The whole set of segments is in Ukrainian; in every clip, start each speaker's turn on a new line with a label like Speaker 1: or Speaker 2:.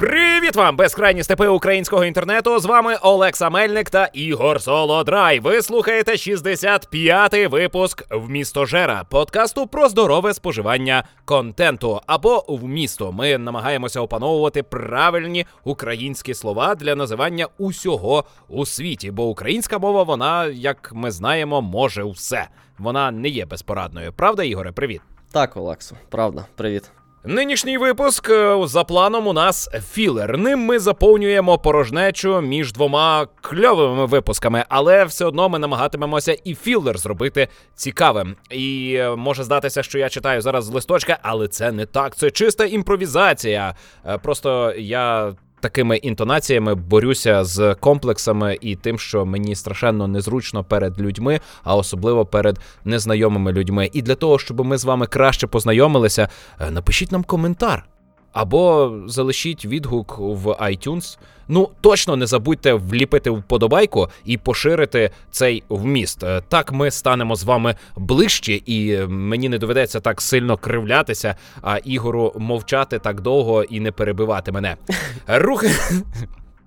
Speaker 1: Привіт вам, безкрайні степи українського інтернету. З вами Олекса Мельник та Ігор Солодрай. Ви слухаєте 65-й випуск в місто Жера, подкасту про здорове споживання контенту або в місто. Ми намагаємося опановувати правильні українські слова для називання усього у світі, бо українська мова, вона, як ми знаємо, може все. Вона не є безпорадною. Правда, Ігоре? Привіт.
Speaker 2: Так, Олексо, правда, привіт.
Speaker 1: Нинішній випуск е, за планом у нас філер. Ним ми заповнюємо порожнечу між двома кльовими випусками, але все одно ми намагатимемося і філер зробити цікавим. І е, може здатися, що я читаю зараз з листочка, але це не так. Це чиста імпровізація. Е, Просто я. Такими інтонаціями борюся з комплексами і тим, що мені страшенно незручно перед людьми, а особливо перед незнайомими людьми. І для того, щоб ми з вами краще познайомилися, е, напишіть нам коментар. Або залишіть відгук в iTunes. Ну, точно не забудьте вліпити вподобайку і поширити цей вміст. Е, Так ми станемо з вами ближче, і мені не доведеться так сильно кривлятися, а Ігору мовчати так довго і не перебивати мене. Рухи.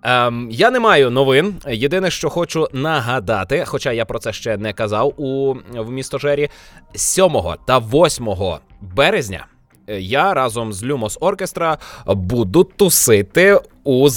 Speaker 1: Ем, я не маю новин. Єдине, що хочу нагадати, хоча я про це ще не казав у в містожері, 7 та 8 березня е, я разом з Люмос Оркестра буду тусити у е,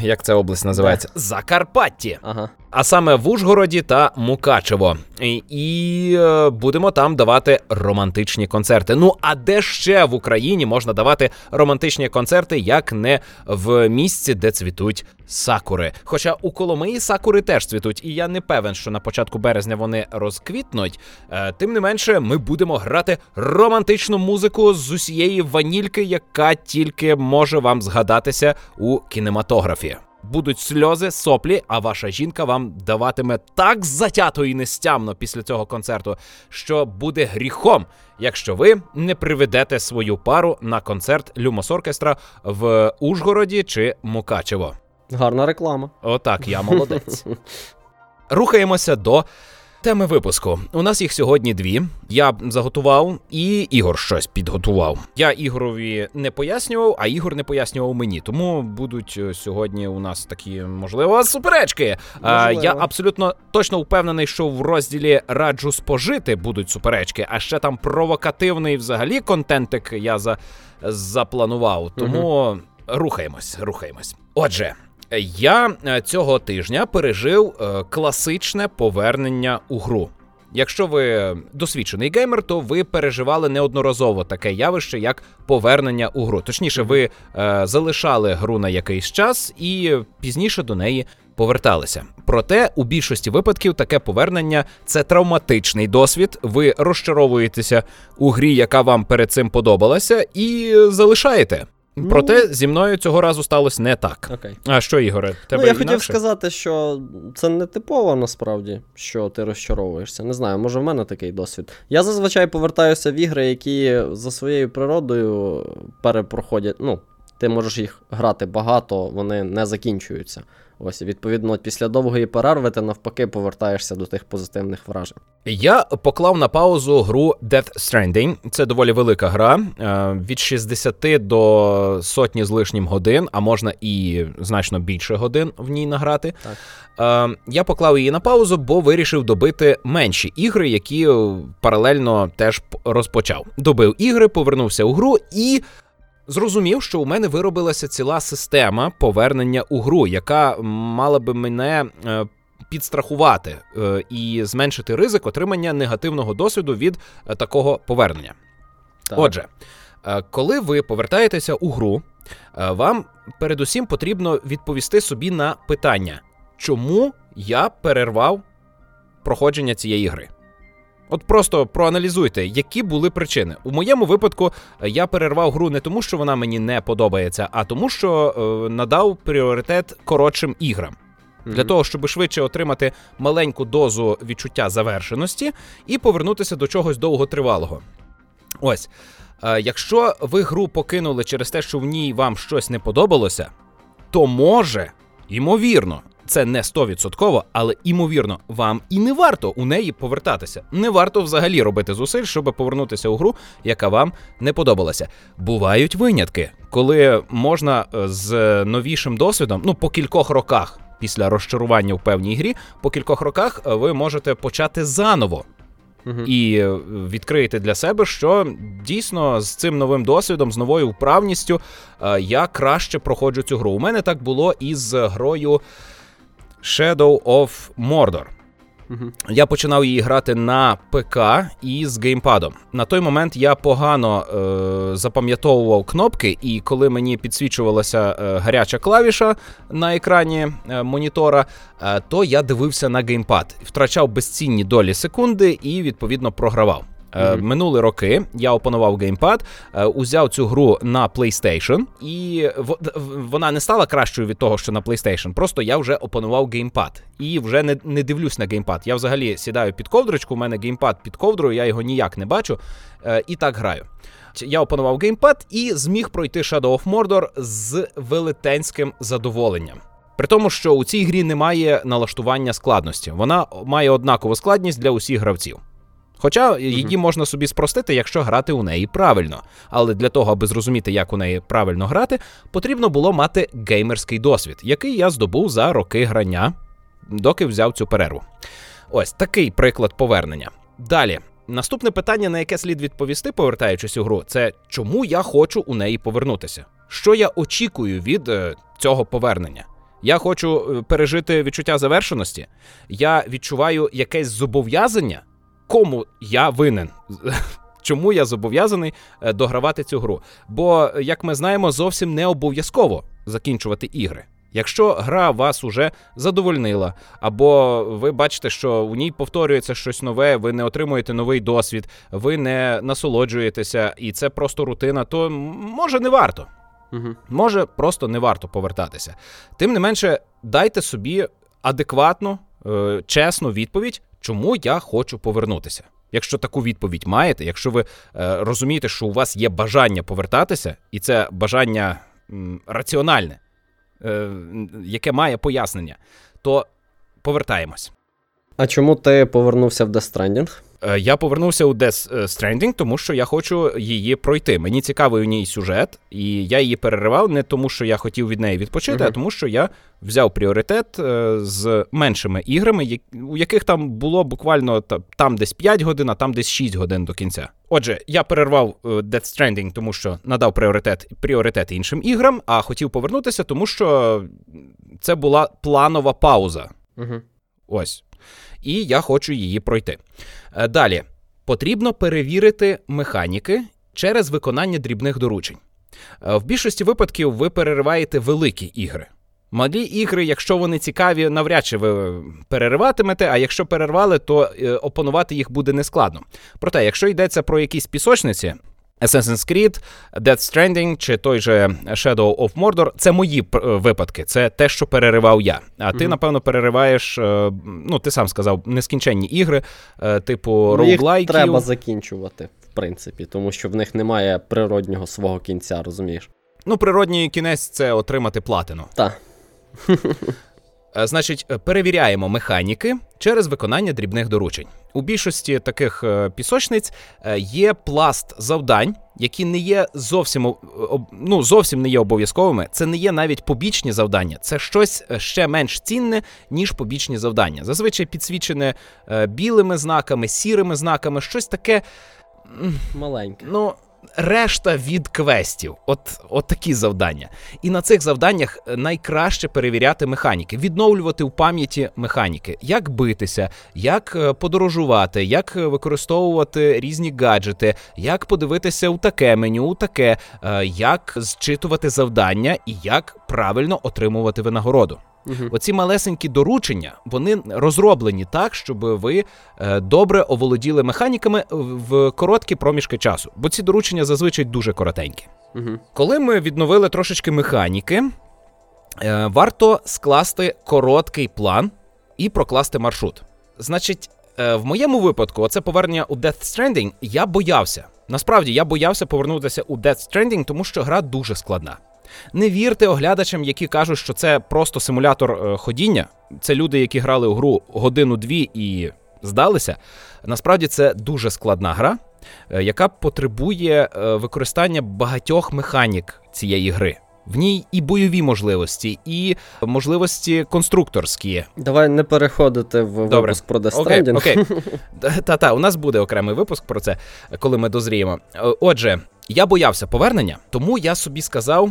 Speaker 1: як ця область називається? Закарпатті.
Speaker 2: Ага.
Speaker 1: А саме в Ужгороді та Мукачево. І, і е, будемо там давати романтичні концерти. Ну а де ще в Україні можна давати романтичні концерти, як не в місці, де цвітуть сакури? Хоча у Коломиї сакури теж цвітуть, і я не певен, що на початку березня вони розквітнуть. Е, тим не менше, ми будемо грати романтичну музику з усієї ванільки, яка тільки може вам згадатися у кінематографі. Будуть сльози, соплі, а ваша жінка вам даватиме так затято і нестямно після цього концерту, що буде гріхом, якщо ви не приведете свою пару на концерт Люмос Оркестра в Ужгороді чи Мукачево.
Speaker 2: Гарна реклама.
Speaker 1: Отак, я молодець. Рухаємося до теми випуску. У нас їх сьогодні дві. Я заготував, і Ігор щось підготував. Я Ігорові не пояснював, а Ігор не пояснював мені. Тому будуть е, сьогодні у нас такі, можливо, суперечки.
Speaker 2: Можливо.
Speaker 1: я абсолютно точно впевнений, що в розділі раджу спожити будуть суперечки, а ще там провокативний взагалі контентик я за, запланував. Тому рухаємось, рухаємось. Отже. Я е, цього тижня пережив е, класичне повернення у гру. Якщо ви досвідчений геймер, то ви переживали неодноразово таке явище, як повернення у гру. Точніше, ви е, залишали гру на якийсь час і пізніше до неї поверталися. Проте у більшості випадків таке повернення це травматичний досвід. Ви розчаровуєтеся у грі, яка вам перед цим подобалася, і залишаєте. Проте зі мною цього разу сталося не так.
Speaker 2: Окей.
Speaker 1: А що, Ігоре? Тебе
Speaker 2: ну, я хотів сказати, що це не типово насправді, що ти розчаровуєшся. Не знаю, може в мене такий досвід. Я зазвичай повертаюся в ігри, які за своєю природою перепроходять. Ну, ти можеш їх грати багато, вони не закінчуються. Ось, відповідно, після довгої перерви ти навпаки повертаєшся до тих позитивних вражень.
Speaker 1: Я поклав на паузу гру Death Stranding. Це доволі велика гра. е, Від 60 до сотні з лишнім годин, а можна і значно більше годин в ній награти.
Speaker 2: Так.
Speaker 1: Е, Я поклав її на паузу, бо вирішив добити менші ігри, які е, паралельно теж розпочав. Добив ігри, повернувся у гру і. Зрозумів, що у мене виробилася ціла система повернення у гру, яка мала би мене е, підстрахувати е, і зменшити ризик отримання негативного досвіду від е, такого повернення.
Speaker 2: Так.
Speaker 1: Отже, коли ви повертаєтеся у гру, вам передусім потрібно відповісти собі на питання, чому я перервав проходження цієї гри. От просто проаналізуйте, які були причини. У моєму випадку е, я перервав гру не тому, що вона мені не подобається, а тому, що е, надав пріоритет коротшим іграм. Для
Speaker 2: Мгм.
Speaker 1: того, щоб швидше отримати маленьку дозу відчуття завершеності і повернутися до чогось довготривалого. Ось. Е, якщо ви гру покинули через те, що в ній вам щось не подобалося, то може, ймовірно, це не 100%, але імовірно, вам і не варто у неї повертатися. Не варто взагалі робити зусиль, щоб повернутися у гру, яка вам не подобалася. Бувають винятки, коли можна е, з новішим досвідом, ну по кількох роках. Після розчарування в певній грі по кількох роках е, ви можете почати заново
Speaker 2: Угу.
Speaker 1: і е, відкриєте для себе, що дійсно з цим новим досвідом, з новою вправністю е, я краще проходжу цю гру. У мене так було із грою Shadow of Mordor.
Speaker 2: Угу.
Speaker 1: Я починав її грати на ПК і з геймпадом. На той момент я погано е, запам'ятовував кнопки, і коли мені підсвічувалася е, гаряча клавіша на екрані е, монітора, е, то я дивився на геймпад, втрачав безцінні долі секунди і відповідно програвав.
Speaker 2: Мгм.
Speaker 1: Минули роки я опанував геймпад, е, узяв цю гру на PlayStation, і вона не стала кращою від того, що на PlayStation. Просто я вже опанував геймпад і вже не, не дивлюсь на геймпад. Я взагалі сідаю під ковдрочку, у мене геймпад під ковдрою, я його ніяк не бачу, е, і так граю. Я опанував геймпад і зміг пройти Shadow of Mordor з велетенським задоволенням. При тому, що у цій грі немає налаштування складності. Вона має однакову складність для усіх гравців. Хоча її можна собі спростити, якщо грати у неї правильно. Але для того, аби зрозуміти, як у неї правильно грати, потрібно було мати геймерський досвід, який я здобув за роки грання, доки взяв цю перерву. Ось такий приклад повернення. Далі. Наступне питання, на яке слід відповісти, повертаючись у гру, це чому я хочу у неї повернутися? Що я очікую від е, цього повернення? Я хочу е, пережити відчуття завершеності. Я відчуваю якесь зобов'язання, кому я винен. Чому я зобов'язаний е, догравати цю гру? Бо, е, як ми знаємо, зовсім не обов'язково закінчувати ігри. Якщо гра вас уже задовольнила, або ви бачите, що у ній повторюється щось нове, ви не отримуєте новий досвід, ви не насолоджуєтеся, і це просто рутина, то може не варто.
Speaker 2: Угу.
Speaker 1: Може, просто не варто повертатися. Тим не менше, дайте собі адекватну, е, чесну відповідь, чому я хочу повернутися. Якщо таку відповідь маєте, якщо ви е, розумієте, що у вас є бажання повертатися, і це бажання раціональне, е, яке має пояснення, то повертаємось.
Speaker 2: А чому ти повернувся в Death Stranding?
Speaker 1: Е, Я повернувся у Death е, Stranding, тому що я хочу її пройти. Мені цікавий у ній сюжет, і я її переривав не тому, що я хотів від неї відпочити,
Speaker 2: Мгм.
Speaker 1: а тому, що я взяв пріоритет е, з меншими іграми, у яких там було буквально там десь 5 годин, а там десь 6 годин до кінця. Отже, я перервав Death Stranding, тому що надав пріоритет, пріоритет іншим іграм, а хотів повернутися, тому що це була планова пауза.
Speaker 2: Угу.
Speaker 1: Ось. І я хочу її пройти. Е, Далі потрібно перевірити механіки через виконання дрібних доручень. Е, В більшості випадків ви перериваєте великі ігри. Малі ігри, якщо вони цікаві, навряд чи ви перериватимете, а якщо перервали, то е, опанувати їх буде нескладно. Проте, якщо йдеться про якісь пісочниці, Assassin's Creed, Death Stranding чи той же Shadow of Mordor, це мої е, випадки, це те, що переривав я. А ти,
Speaker 2: Мгм.
Speaker 1: напевно, перериваєш, е, ну ти сам сказав, нескінченні ігри, е, типу
Speaker 2: Ну, їх
Speaker 1: роуглайків.
Speaker 2: треба закінчувати, в принципі, тому що в них немає природнього свого кінця, розумієш?
Speaker 1: Ну, природній кінець це отримати платину.
Speaker 2: Та.
Speaker 1: Е, Значить, перевіряємо механіки через виконання дрібних доручень. У більшості таких е, пісочниць е, є пласт завдань, які не є зовсім ну, зовсім не є обов'язковими. Це не є навіть побічні завдання. Це щось е, ще менш цінне, ніж побічні завдання. Зазвичай підсвічене білими знаками, сірими знаками, щось таке.
Speaker 2: Маленьке.
Speaker 1: Ну, решта від квестів. От, от такі завдання. І на цих завданнях е, найкраще перевіряти механіки, відновлювати у пам'яті механіки, як битися, як е, подорожувати, як е, використовувати різні гаджети, як подивитися у таке меню, у таке, як зчитувати завдання і як правильно отримувати винагороду.
Speaker 2: Угу.
Speaker 1: Оці малесенькі доручення вони розроблені так, щоб ви е, добре оволоділи механіками в короткі проміжки часу, бо ці доручення зазвичай дуже коротенькі.
Speaker 2: Угу.
Speaker 1: Коли ми відновили трошечки механіки, е, варто скласти короткий план і прокласти маршрут. Значить, е, в моєму випадку, оце повернення у Death Stranding, я боявся. Насправді я боявся повернутися у Death Stranding, тому що гра дуже складна. Не вірте оглядачам, які кажуть, що це просто симулятор е, ходіння. Це люди, які грали у гру годину-дві і здалися. Насправді це дуже складна гра, е, яка потребує е, використання багатьох механік цієї гри. В ній і бойові можливості, і можливості конструкторські.
Speaker 2: Давай не переходити в
Speaker 1: Добре.
Speaker 2: випуск про Death
Speaker 1: Окей, окей. Та-та, у нас буде окремий випуск про це, коли ми дозріємо. Отже, я боявся повернення, тому я собі сказав: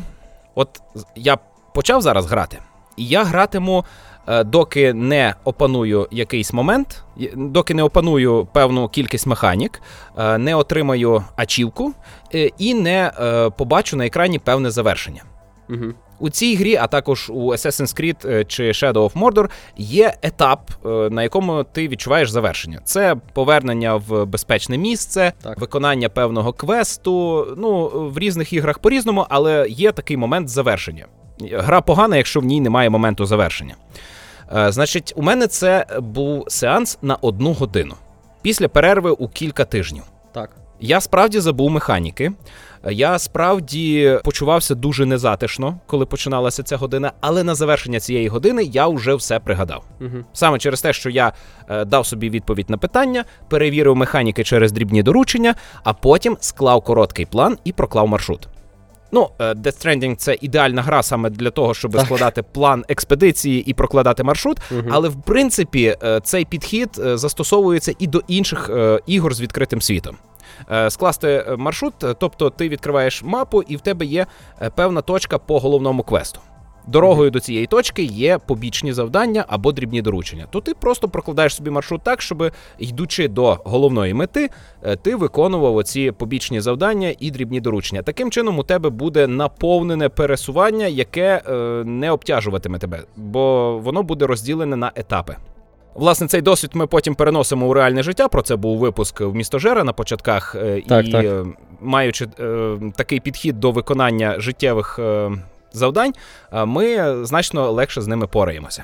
Speaker 1: от я почав зараз грати, і я гратиму, е, доки не опаную якийсь момент, доки не опаную певну кількість механік, е, не отримаю ачівку е, і не побачу на екрані певне завершення.
Speaker 2: Мгм.
Speaker 1: У цій грі, а також у Assassin's Creed е, чи Shadow of Mordor, є етап, е, на якому ти відчуваєш завершення. Це повернення в безпечне місце,
Speaker 2: Так.
Speaker 1: виконання певного квесту. Ну, в різних іграх по-різному, але є такий момент завершення. Гра погана, якщо в ній немає моменту завершення. Е, Значить, у мене це був сеанс на одну годину після перерви у кілька тижнів.
Speaker 2: Так.
Speaker 1: Я справді забув механіки. Я справді почувався дуже незатишно, коли починалася ця година, але на завершення цієї години я вже все пригадав.
Speaker 2: Угу.
Speaker 1: Саме через те, що я е, дав собі відповідь на питання, перевірив механіки через дрібні доручення, а потім склав короткий план і проклав маршрут. Ну, е, Death Stranding — це ідеальна гра саме для того, щоб
Speaker 2: Так.
Speaker 1: складати план експедиції і прокладати маршрут.
Speaker 2: Мгм.
Speaker 1: Але в принципі е, цей підхід застосовується і до інших ігор з відкритим світом. Е, Скласти е, маршрут, тобто ти відкриваєш мапу, і в тебе є е, певна точка по головному квесту. Дорогою до цієї точки є побічні завдання або дрібні доручення. То ти просто прокладаєш собі маршрут так, щоб йдучи до головної мети, ти виконував оці побічні завдання і дрібні доручення. Таким чином, у тебе буде наповнене пересування, яке е, не обтяжуватиме тебе, бо воно буде розділене на етапи. Власне, цей досвід ми потім переносимо у реальне життя. Про це був випуск в містожера на початках. е,
Speaker 2: Так,
Speaker 1: і
Speaker 2: так.
Speaker 1: е, маючи е, такий підхід до виконання життєвих е, завдань, ми значно легше з ними пораємося.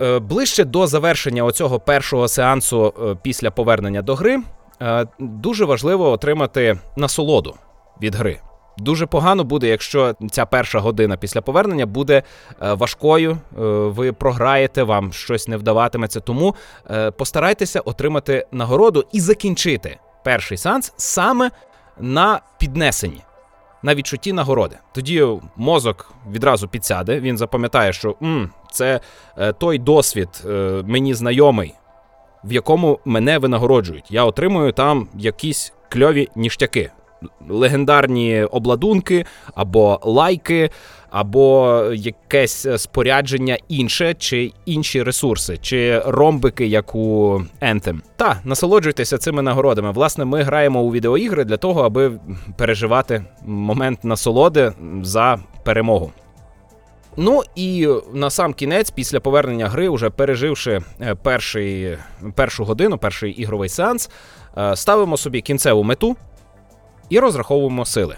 Speaker 1: Е, Ближче до завершення оцього першого сеансу е, після повернення до гри е, дуже важливо отримати насолоду від гри. Дуже погано буде, якщо ця перша година після повернення буде е, важкою, е, ви програєте, вам щось не вдаватиметься. Тому е, постарайтеся отримати нагороду і закінчити перший сеанс саме на піднесенні, на відчутті нагороди. Тоді мозок відразу підсяде, він запам'ятає, що м, це той досвід мені знайомий, в якому мене винагороджують. Я отримую там якісь кльові ніштяки. Легендарні обладунки, або лайки, або якесь спорядження інше, чи інші ресурси, чи ромбики, як у Anthem. Та насолоджуйтеся цими нагородами. Власне, ми граємо у відеоігри для того, аби переживати момент насолоди за перемогу. Ну і на сам кінець, після повернення гри, уже переживши е, перший, першу годину, перший ігровий сеанс, е, ставимо собі кінцеву мету і розраховуємо сили.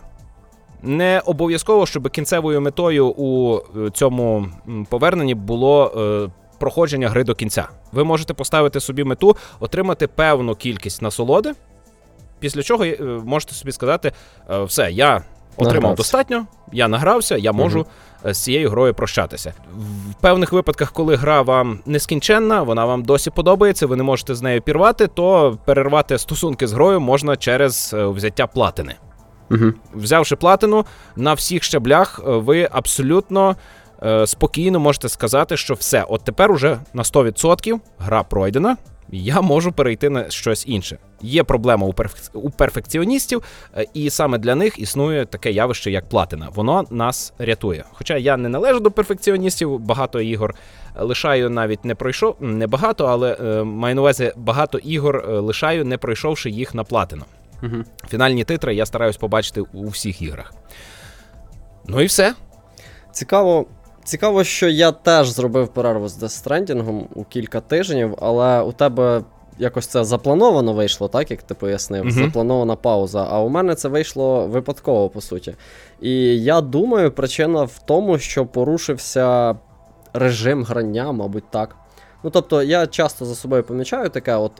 Speaker 1: Не обов'язково, щоб кінцевою метою у е, цьому поверненні було е, проходження гри до кінця. Ви можете поставити собі мету, отримати певну кількість насолоди, після чого е, можете собі сказати: все, я отримав
Speaker 2: Награвся.
Speaker 1: достатньо, я награвся, я можу е, з цією грою прощатися. В певних випадках, коли гра вам нескінченна, вона вам досі подобається, ви не можете з нею пірвати, то перервати стосунки з грою можна через е, взяття платини.
Speaker 2: Угу.
Speaker 1: Взявши платину на всіх щаблях, е, ви абсолютно е, спокійно можете сказати, що все, от тепер уже на 100% гра пройдена. Я можу перейти на щось інше. Є проблема у, перфек... у перфекціоністів, е, і саме для них існує таке явище, як платина. Воно нас рятує. Хоча я не належу до перфекціоністів, багато ігор лишаю навіть не пройшов, не багато, але е, маю на увазі багато ігор е, лишаю, не пройшовши їх на платину.
Speaker 2: Угу.
Speaker 1: Фінальні титри я стараюсь побачити у всіх іграх. Ну і все.
Speaker 2: Цікаво. Цікаво, що я теж зробив перерву з Death Stranding у кілька тижнів, але у тебе якось це заплановано вийшло, так як ти пояснив.
Speaker 1: Мгм.
Speaker 2: Запланована пауза. А у мене це вийшло випадково, по суті. І я думаю, причина в тому, що порушився режим грання, мабуть, так. Ну тобто, я часто за собою помічаю таке, от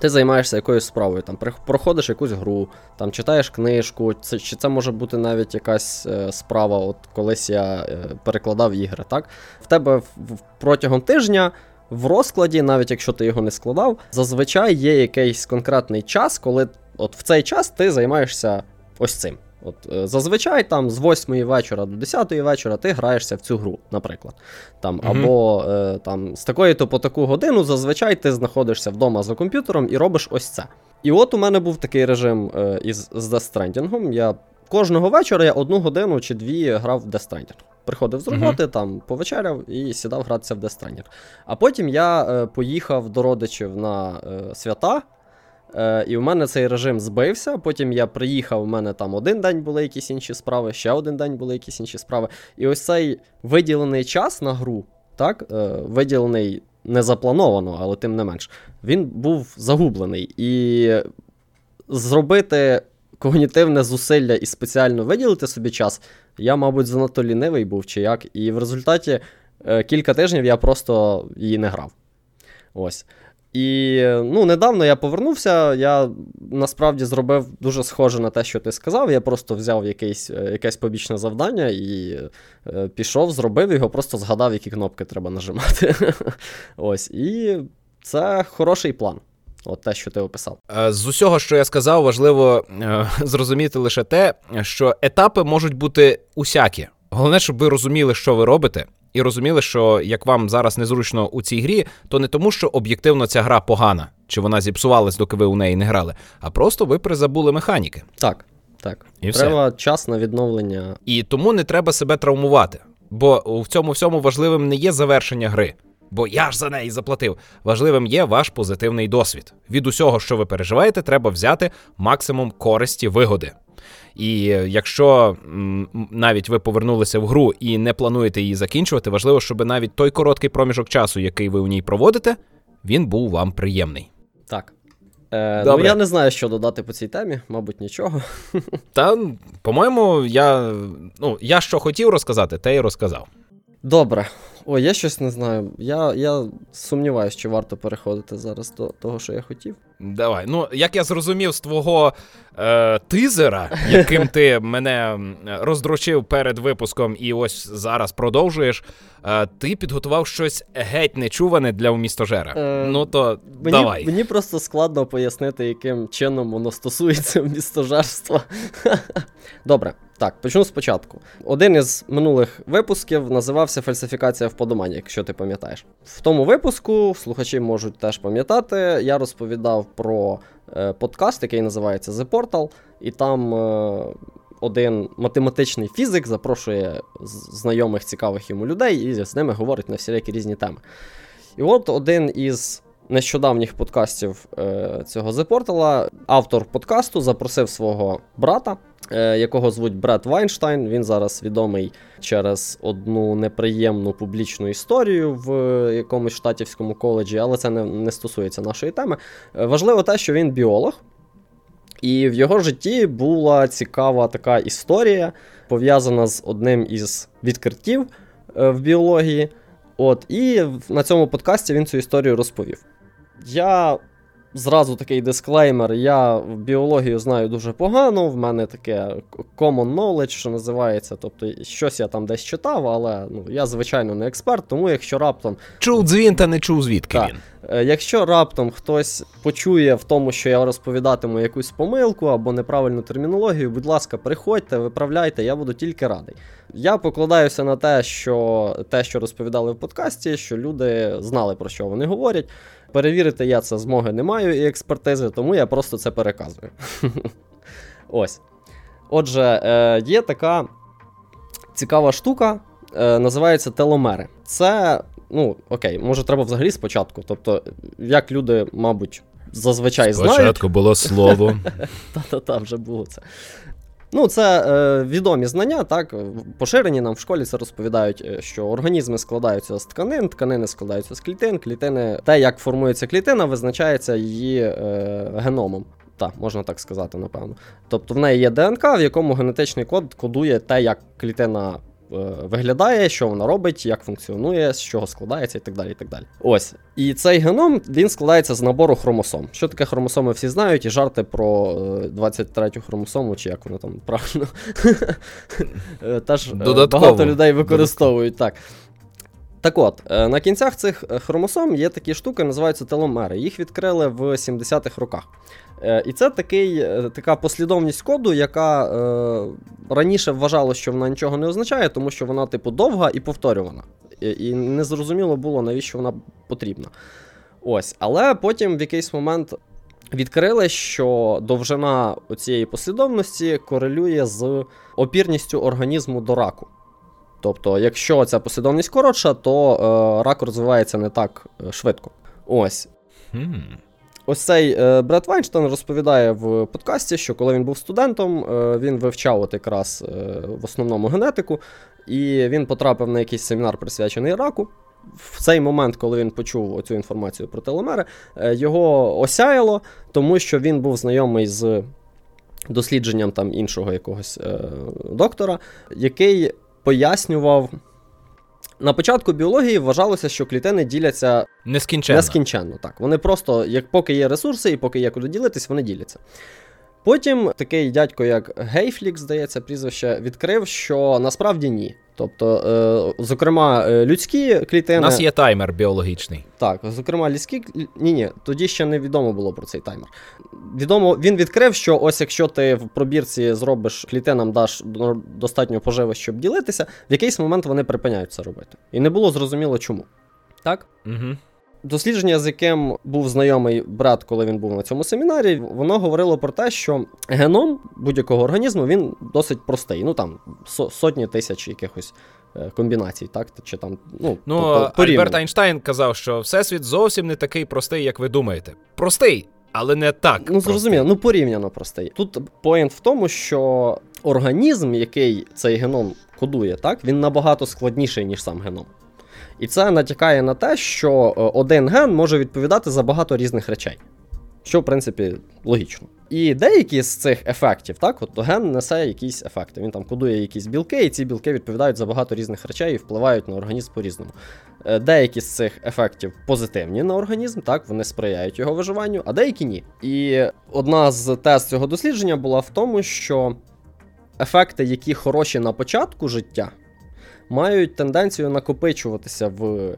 Speaker 2: ти займаєшся якоюсь справою, там проходиш якусь гру, там читаєш книжку, це, чи це може бути навіть якась е, справа, от колись я е, перекладав ігри. так? В тебе в, в, протягом тижня. В розкладі, навіть якщо ти його не складав, зазвичай є якийсь конкретний час, коли от в цей час ти займаєшся ось цим. От е, Зазвичай там з 8 вечора до 10 вечора ти граєшся в цю гру, наприклад. Там, угу. Або е, там, з такої-то по таку годину зазвичай ти знаходишся вдома за комп'ютером і робиш ось це. І от у мене був такий режим е, із з Death Stranding. Я Кожного вечора я одну годину чи дві грав в Death Stranding. Приходив з роботи, uh-huh. там повечеряв і сідав гратися в Death Stranding. А потім я е, поїхав до родичів на е, свята. Е, І в мене цей режим збився. Потім я приїхав, у мене там один день були якісь інші справи, ще один день були якісь інші справи. І ось цей виділений час на гру, так, е, виділений не заплановано, але тим не менш, він був загублений. І зробити когнітивне зусилля і спеціально виділити собі час, я, мабуть, занадто лінивий був чи як. І в результаті е, кілька тижнів я просто її не грав. Ось. І ну, недавно я повернувся, я насправді зробив дуже схоже на те, що ти сказав. Я просто взяв якесь е, якесь побічне завдання і е, пішов, зробив його, просто згадав, які кнопки треба нажимати. Ось. І це хороший план. От те, що ти описав.
Speaker 1: Е, з усього, що я сказав, важливо е, зрозуміти лише те, що етапи можуть бути усякі. Головне, щоб ви розуміли, що ви робите, і розуміли, що як вам зараз незручно у цій грі, то не тому, що об'єктивно ця гра погана, чи вона зіпсувалась, доки ви у неї не грали, а просто ви призабули механіки.
Speaker 2: Так, так. І Треба все. час на відновлення.
Speaker 1: І тому не треба себе травмувати. Бо в цьому всьому важливим не є завершення гри. Бо я ж за неї заплатив. Важливим є ваш позитивний досвід. Від усього, що ви переживаєте, треба взяти максимум користі вигоди. І якщо навіть ви повернулися в гру і не плануєте її закінчувати, важливо, щоб навіть той короткий проміжок часу, який ви у ній проводите, він був вам приємний.
Speaker 2: Так. Е, Ну, я не знаю, що додати по цій темі, мабуть, нічого.
Speaker 1: Та, по-моєму, я ну, я що хотів розказати, те й розказав.
Speaker 2: Добре. Ой, я щось не знаю. Я я сумніваюся, чи варто переходити зараз до того, що я хотів.
Speaker 1: Давай. Ну, як я зрозумів з твого е, тизера, яким ти мене роздручив перед випуском, і ось зараз продовжуєш. Е, ти підготував щось геть нечуване для умістожера. Е, ну то
Speaker 2: мені,
Speaker 1: давай.
Speaker 2: Мені просто складно пояснити, яким чином воно стосується умістожерства. Добре. Так, почну спочатку. Один із минулих випусків називався Фальсифікація в подуманні, якщо ти пам'ятаєш. В тому випуску слухачі можуть теж пам'ятати, я розповідав про е, подкаст, який називається The Portal, і там е, один математичний фізик запрошує знайомих цікавих йому людей і з ними говорить на всілякі різні теми. І от один із нещодавніх подкастів е, цього The Portal, автор подкасту запросив свого брата. Е, якого звуть Бред Вайнштайн. Він зараз відомий через одну неприємну публічну історію в якомусь штатівському коледжі, але це не, не стосується нашої теми. Е, важливо те, що він біолог. І в його житті була цікава така історія, пов'язана з одним із відкриттів е, в біології. От, І на цьому подкасті він цю історію розповів. Я Зразу такий дисклеймер. Я біологію знаю дуже погано, в мене таке common knowledge, що називається. Тобто, щось я там десь читав, але ну, я, звичайно, не експерт, тому якщо раптом.
Speaker 1: Чув дзвін, та не чув звідки
Speaker 2: так.
Speaker 1: він.
Speaker 2: Е, якщо раптом хтось почує в тому, що я розповідатиму якусь помилку або неправильну термінологію, будь ласка, приходьте, виправляйте, я буду тільки радий. Я покладаюся на те, що те, що розповідали в подкасті, що люди знали про що вони говорять. Перевірити я це змоги не маю і експертизи, тому я просто це переказую. Ось. Отже, е, є така цікава штука, е, називається теломери. Це, ну, окей, може, треба взагалі спочатку. Тобто, як люди, мабуть, зазвичай
Speaker 1: спочатку
Speaker 2: знають.
Speaker 1: Спочатку було слово.
Speaker 2: Та-та-та, вже було це. Ну, це е, відомі знання, так, поширені нам в школі це розповідають, е, що організми складаються з тканин, тканини складаються з клітин, клітини, те, як формується клітина, визначається її е, геномом. Так, можна так сказати, напевно. Тобто в неї є ДНК, в якому генетичний код кодує те, як клітина виглядає, що вона робить, як функціонує, з чого складається і так далі. і так далі. Ось. І цей геном він складається з набору хромосом. Що таке хромосоми всі знають, і жарти про 23-ю хромосому, чи як воно там правильно. Теж багато людей використовують так. Так от, на кінцях цих хромосом є такі штуки, називаються теломери. Їх відкрили в 70-х роках. Е, і це такий, е, така послідовність коду, яка е, раніше вважала, що вона нічого не означає, тому що вона, типу, довга і повторювана. І, і не зрозуміло було, навіщо вона потрібна. Ось, Але потім в якийсь момент відкрили, що довжина цієї послідовності корелює з опірністю організму до раку. Тобто, якщо ця послідовність коротша, то е, рак розвивається не так е, швидко. Ось. Hmm. Ось цей е, Бред Вайнштейн розповідає в подкасті, що коли він був студентом, е, він вивчав от якраз е, в основному генетику, і він потрапив на якийсь семінар, присвячений раку. В цей момент, коли він почув цю інформацію про телемери, е, його осяяло, тому що він був знайомий з дослідженням там іншого якогось доктора, який пояснював. На початку біології вважалося, що клітини діляться
Speaker 1: нескінченно.
Speaker 2: Нескінченно, так. Вони просто, як поки є ресурси і поки є куди ділитись, вони діляться. Потім такий дядько, як Гейфлік, здається, прізвище, відкрив, що насправді ні. Тобто, е, зокрема, е, людські клітини. У
Speaker 1: нас є таймер біологічний.
Speaker 2: Так, зокрема, людські. Ні, ні, тоді ще не відомо було про цей таймер. Відомо, він відкрив, що ось якщо ти в пробірці зробиш клітинам, даш достатньо поживи, щоб ділитися, в якийсь момент вони припиняють це робити. І не було зрозуміло чому. Так?
Speaker 1: Угу.
Speaker 2: Дослідження, з яким був знайомий брат, коли він був на цьому семінарі, воно говорило про те, що геном будь-якого організму він досить простий. Ну там сотні тисяч якихось е, комбінацій, так? Чи там, ну,
Speaker 1: ну тобто, Альберт Айнштайн казав, що всесвіт зовсім не такий простий, як ви думаєте. Простий, але не так.
Speaker 2: Ну, зрозуміло, ну порівняно простий. Тут поєнт в тому, що організм, який цей геном кодує, так, він набагато складніший, ніж сам геном. І це натякає на те, що е, один ген може відповідати за багато різних речей. Що, в принципі, логічно. І деякі з цих ефектів, так, от ген несе якісь ефекти. Він там кодує якісь білки, і ці білки відповідають за багато різних речей і впливають на організм по-різному. Е, деякі з цих ефектів позитивні на організм, так, вони сприяють його виживанню, а деякі ні. І одна з тез цього дослідження була в тому, що ефекти, які хороші на початку життя, мають тенденцію накопичуватися в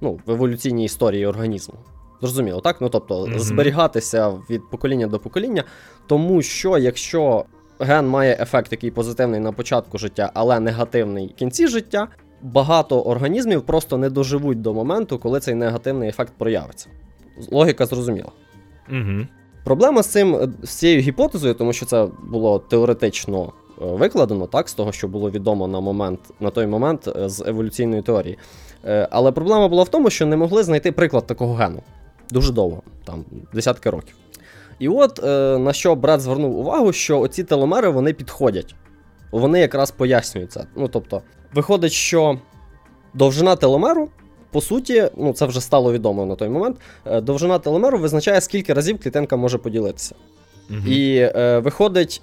Speaker 2: ну, в еволюційній історії організму. Зрозуміло, так? Ну тобто mm-hmm. зберігатися від покоління до покоління, тому що якщо ген має ефект, який позитивний на початку життя, але негативний в кінці життя, багато організмів просто не доживуть до моменту, коли цей негативний ефект проявиться. Логіка зрозуміла.
Speaker 1: Угу.
Speaker 2: Проблема з цим з цією гіпотезою, тому що це було теоретично викладено, так, з того, що було відомо на момент, на той момент е, з еволюційної теорії. Е, але проблема була в тому, що не могли знайти приклад такого гену дуже довго, там десятки років. І от на що брат звернув увагу, що оці теломери вони підходять. Вони якраз пояснюють це. Ну, тобто, виходить, що довжина теломеру, по суті, ну це вже стало відомо на той момент. Довжина теломеру визначає, скільки разів клітинка може поділитися. Угу. І е, виходить,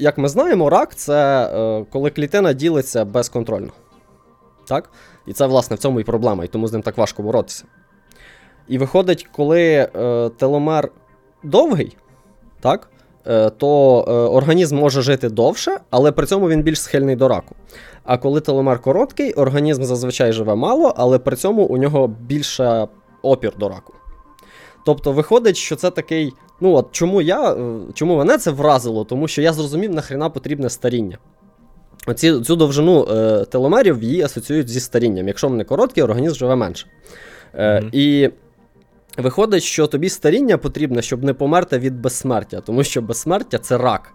Speaker 2: як ми знаємо, рак це е, коли клітина ділиться безконтрольно. Так? І це, власне, в цьому і проблема, і тому з ним так важко боротися. І виходить, коли е, теломер довгий, так? Е, то організм може жити довше, але при цьому він більш схильний до раку. А коли теломер короткий, організм зазвичай живе мало, але при цьому у нього більше опір до раку. Тобто виходить, що це такий Ну от чому я, е, чому мене це вразило? Тому що я зрозумів, нахрена потрібне старіння. Оці, Цю довжину е, теломерів її асоціюють зі старінням. Якщо вони короткі, організм живе менше. Е, mm-hmm. І виходить, що тобі старіння потрібне, щоб не померти від безсмертя, тому що безсмертя це рак.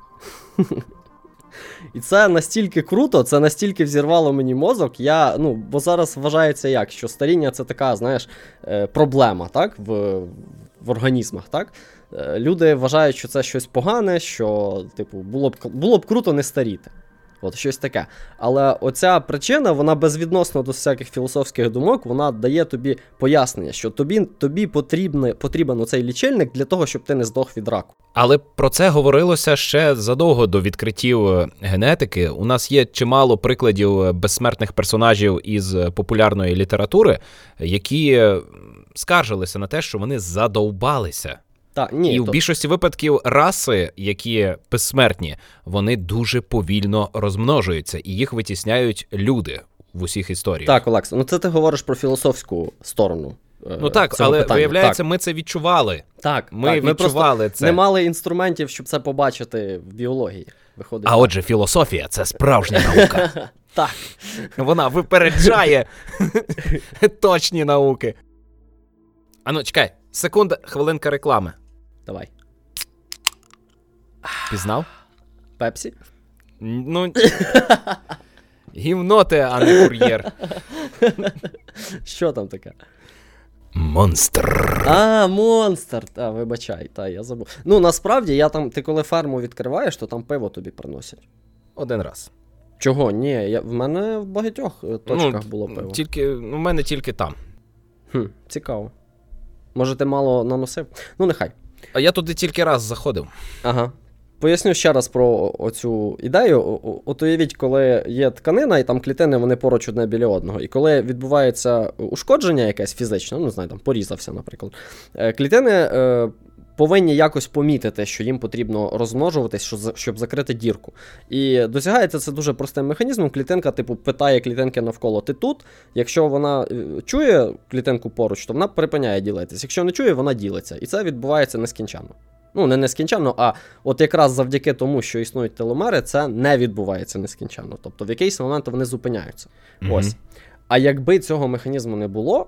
Speaker 2: І це настільки круто, це настільки взірвало мені мозок. Я, ну, Бо зараз вважається як, що старіння це така, знаєш, е, проблема так, в в організмах. так? Е, люди вважають, що це щось погане, що, типу, було б було б круто не старіти. От щось таке. Але оця причина, вона безвідносно до всяких філософських думок, вона дає тобі пояснення, що тобі тобі потрібне, потрібен оцей лічильник для того, щоб ти не здох від раку.
Speaker 1: Але про це говорилося ще задовго до відкриттів е, генетики. У нас є чимало прикладів е, безсмертних персонажів із популярної літератури, які е, скаржилися на те, що вони задовбалися.
Speaker 2: Та, ні,
Speaker 1: І
Speaker 2: то...
Speaker 1: в більшості випадків раси, які безсмертні, вони дуже повільно розмножуються, і їх витісняють люди в усіх історіях.
Speaker 2: Так, Олекс, ну це ти говориш про філософську сторону.
Speaker 1: Ну так, але
Speaker 2: питання.
Speaker 1: виявляється,
Speaker 2: так.
Speaker 1: ми це відчували.
Speaker 2: Так,
Speaker 1: Ми
Speaker 2: так,
Speaker 1: відчували
Speaker 2: просто
Speaker 1: це.
Speaker 2: не мали інструментів, щоб це побачити в біології. Виходить.
Speaker 1: А
Speaker 2: так.
Speaker 1: отже, філософія це справжня наука.
Speaker 2: Так.
Speaker 1: Вона випереджає точні науки. Ану, чекай, секунда, хвилинка реклами.
Speaker 2: Давай.
Speaker 1: Пізнав?
Speaker 2: Пепсі?
Speaker 1: Ну. Гівно ти, а не кур'єр.
Speaker 2: Що там таке?
Speaker 1: Монстр.
Speaker 2: А, монстр. Та, вибачай, та, я забув. Ну, насправді, я там, ти коли ферму відкриваєш, то там пиво тобі приносять.
Speaker 1: Один раз.
Speaker 2: Чого? Ні, я, в мене в багатьох е, точках
Speaker 1: ну,
Speaker 2: було пиво.
Speaker 1: Тільки, ну, в мене тільки там.
Speaker 2: Хм, цікаво. Може, ти мало наносив? Ну, нехай.
Speaker 1: А я туди тільки раз заходив.
Speaker 2: Ага. Поясню ще раз про оцю ідею. От уявіть, коли є тканина, і там клітини вони поруч одне біля одного. І коли відбувається ушкодження якесь фізичне, ну не знаю, там порізався, наприклад, е, клітини е, повинні якось помітити, що їм потрібно розмножуватись, щоб закрити дірку. І досягається це дуже простим механізмом. Клітинка, типу, питає клітинки навколо ти тут. Якщо вона е, чує клітинку поруч, то вона припиняє ділитись. Якщо не чує, вона ділиться. І це відбувається нескінченно. Ну, не нескінченно, а от якраз завдяки тому, що існують теломери, це не відбувається нескінченно. Тобто в якийсь момент вони зупиняються.
Speaker 1: Мгм.
Speaker 2: Ось. А якби цього механізму не було,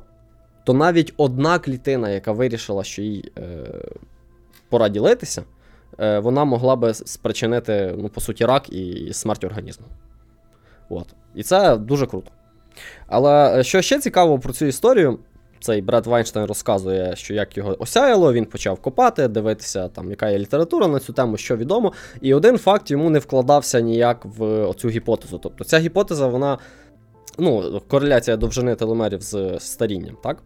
Speaker 2: то навіть одна клітина, яка вирішила, що їй е, пора ділитися, е, вона могла би спричинити, ну, по суті, рак і смерть організму. От. І це дуже круто. Але е, що ще цікаво про цю історію, цей Бред Вайнштейн розказує, що як його осяяло, він почав копати, дивитися, там, яка є література на цю тему, що відомо. І один факт йому не вкладався ніяк в оцю гіпотезу. Тобто ця гіпотеза, вона. Ну, кореляція довжини теломерів з старінням, так?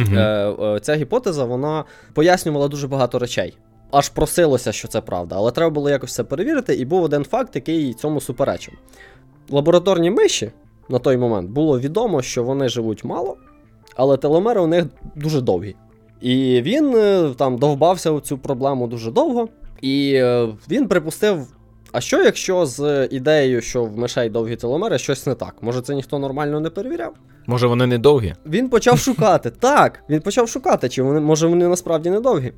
Speaker 2: Е, ця гіпотеза вона пояснювала дуже багато речей. Аж просилося, що це правда, але треба було якось це перевірити, і був один факт, який цьому суперечив. Лабораторні миші на той момент було відомо, що вони живуть мало, але теломери у них дуже довгі. І він е, там довбався у цю проблему дуже довго, і він припустив. А що якщо з ідеєю, що в мишей довгі теломери, щось не так? Може, це ніхто нормально не перевіряв?
Speaker 1: Може, вони не довгі?
Speaker 2: Він почав шукати. Так, він почав шукати, чи вони, може вони насправді недовгі.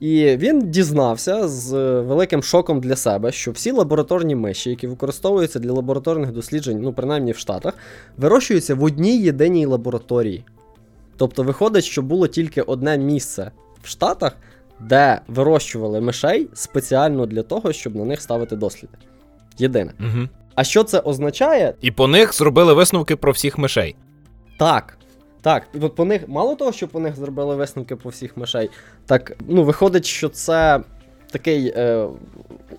Speaker 2: І він дізнався з е, великим шоком для себе, що всі лабораторні миші, які використовуються для лабораторних досліджень, ну принаймні в Штатах, вирощуються в одній єдиній лабораторії. Тобто виходить, що було тільки одне місце в Штатах, де вирощували мишей спеціально для того, щоб на них ставити досліди. Єдине.
Speaker 1: Угу.
Speaker 2: А що це означає?
Speaker 1: І по них зробили висновки про всіх мишей.
Speaker 2: Так. Так, і от по них, мало того, що по них зробили висновки по всіх мишей, так ну виходить, що це такий е,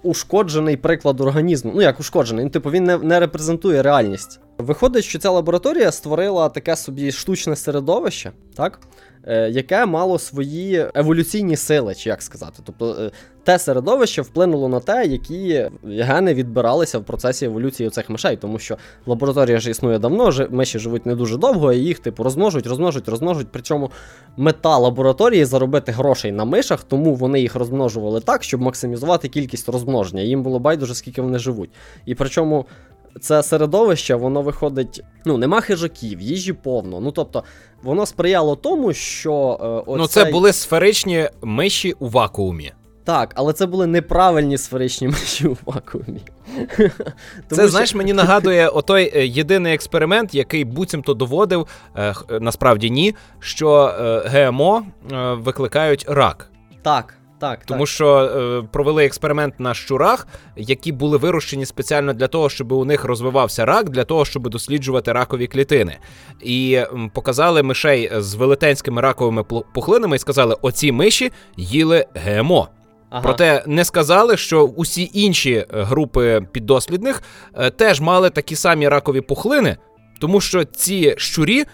Speaker 2: ушкоджений приклад організму. Ну як ушкоджений, ну, типу він не, не репрезентує реальність. Виходить, що ця лабораторія створила таке собі штучне середовище, так? Е, яке мало свої еволюційні сили, чи як сказати. Тобто е, те середовище вплинуло на те, які гени відбиралися в процесі еволюції цих мишей, тому що лабораторія ж існує давно, миші живуть не дуже довго, і їх, типу, розмножують, розмножують, розмножують. Причому мета лабораторії заробити грошей на мишах, тому вони їх розмножували так, щоб максимізувати кількість розмноження. Їм було байдуже, скільки вони живуть. І причому. Це середовище, воно виходить. Ну, нема хижаків, їжі повно. Ну тобто, воно сприяло тому, що. Е, оцей...
Speaker 1: Ну, це були сферичні миші у вакуумі.
Speaker 2: Так, але це були неправильні сферичні миші у вакуумі. Тому
Speaker 1: Це,
Speaker 2: що-
Speaker 1: знаєш, мені нагадує отой е, єдиний експеримент, який буцімто доводив, е, е, насправді ні, що е, ГМО е, викликають рак.
Speaker 2: Так, так.
Speaker 1: Тому
Speaker 2: так.
Speaker 1: що е, провели експеримент на щурах, які були вирощені спеціально для того, щоб у них розвивався рак, для того, щоб досліджувати ракові клітини. І м, показали мишей з велетенськими раковими пухлинами і сказали: оці миші їли ГМО.
Speaker 2: Ага.
Speaker 1: Проте не сказали, що усі інші е, групи піддослідних е, теж мали такі самі ракові пухлини, тому що ці щурі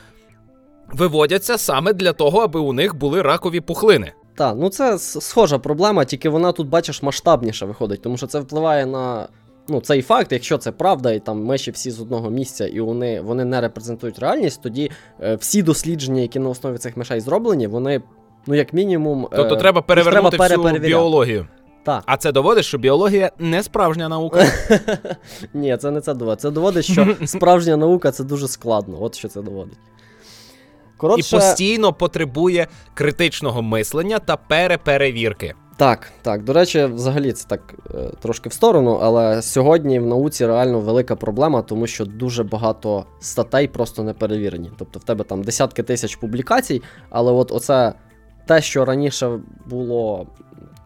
Speaker 1: виводяться саме для того, аби у них були ракові пухлини.
Speaker 2: Так, ну це схожа проблема, тільки вона тут, бачиш, масштабніше виходить, тому що це впливає на ну, цей факт, якщо це правда, і там миші всі з одного місця, і вони, вони не репрезентують реальність, тоді е, всі дослідження, які на основі цих мишей зроблені, вони, ну, як мінімум.
Speaker 1: Тобто
Speaker 2: е,
Speaker 1: треба
Speaker 2: їх
Speaker 1: перевернути всю біологію.
Speaker 2: Так.
Speaker 1: А це доводить, що біологія не справжня наука.
Speaker 2: Ні, це не це доводить. Це доводить, що справжня наука це дуже складно. От що це доводить.
Speaker 1: І постійно потребує критичного мислення та переперевірки.
Speaker 2: Так, так. До речі, взагалі це так е, трошки в сторону, але сьогодні в науці реально велика проблема, тому що дуже багато статей просто не перевірені. Тобто в тебе там десятки тисяч публікацій, але от оце те, що раніше було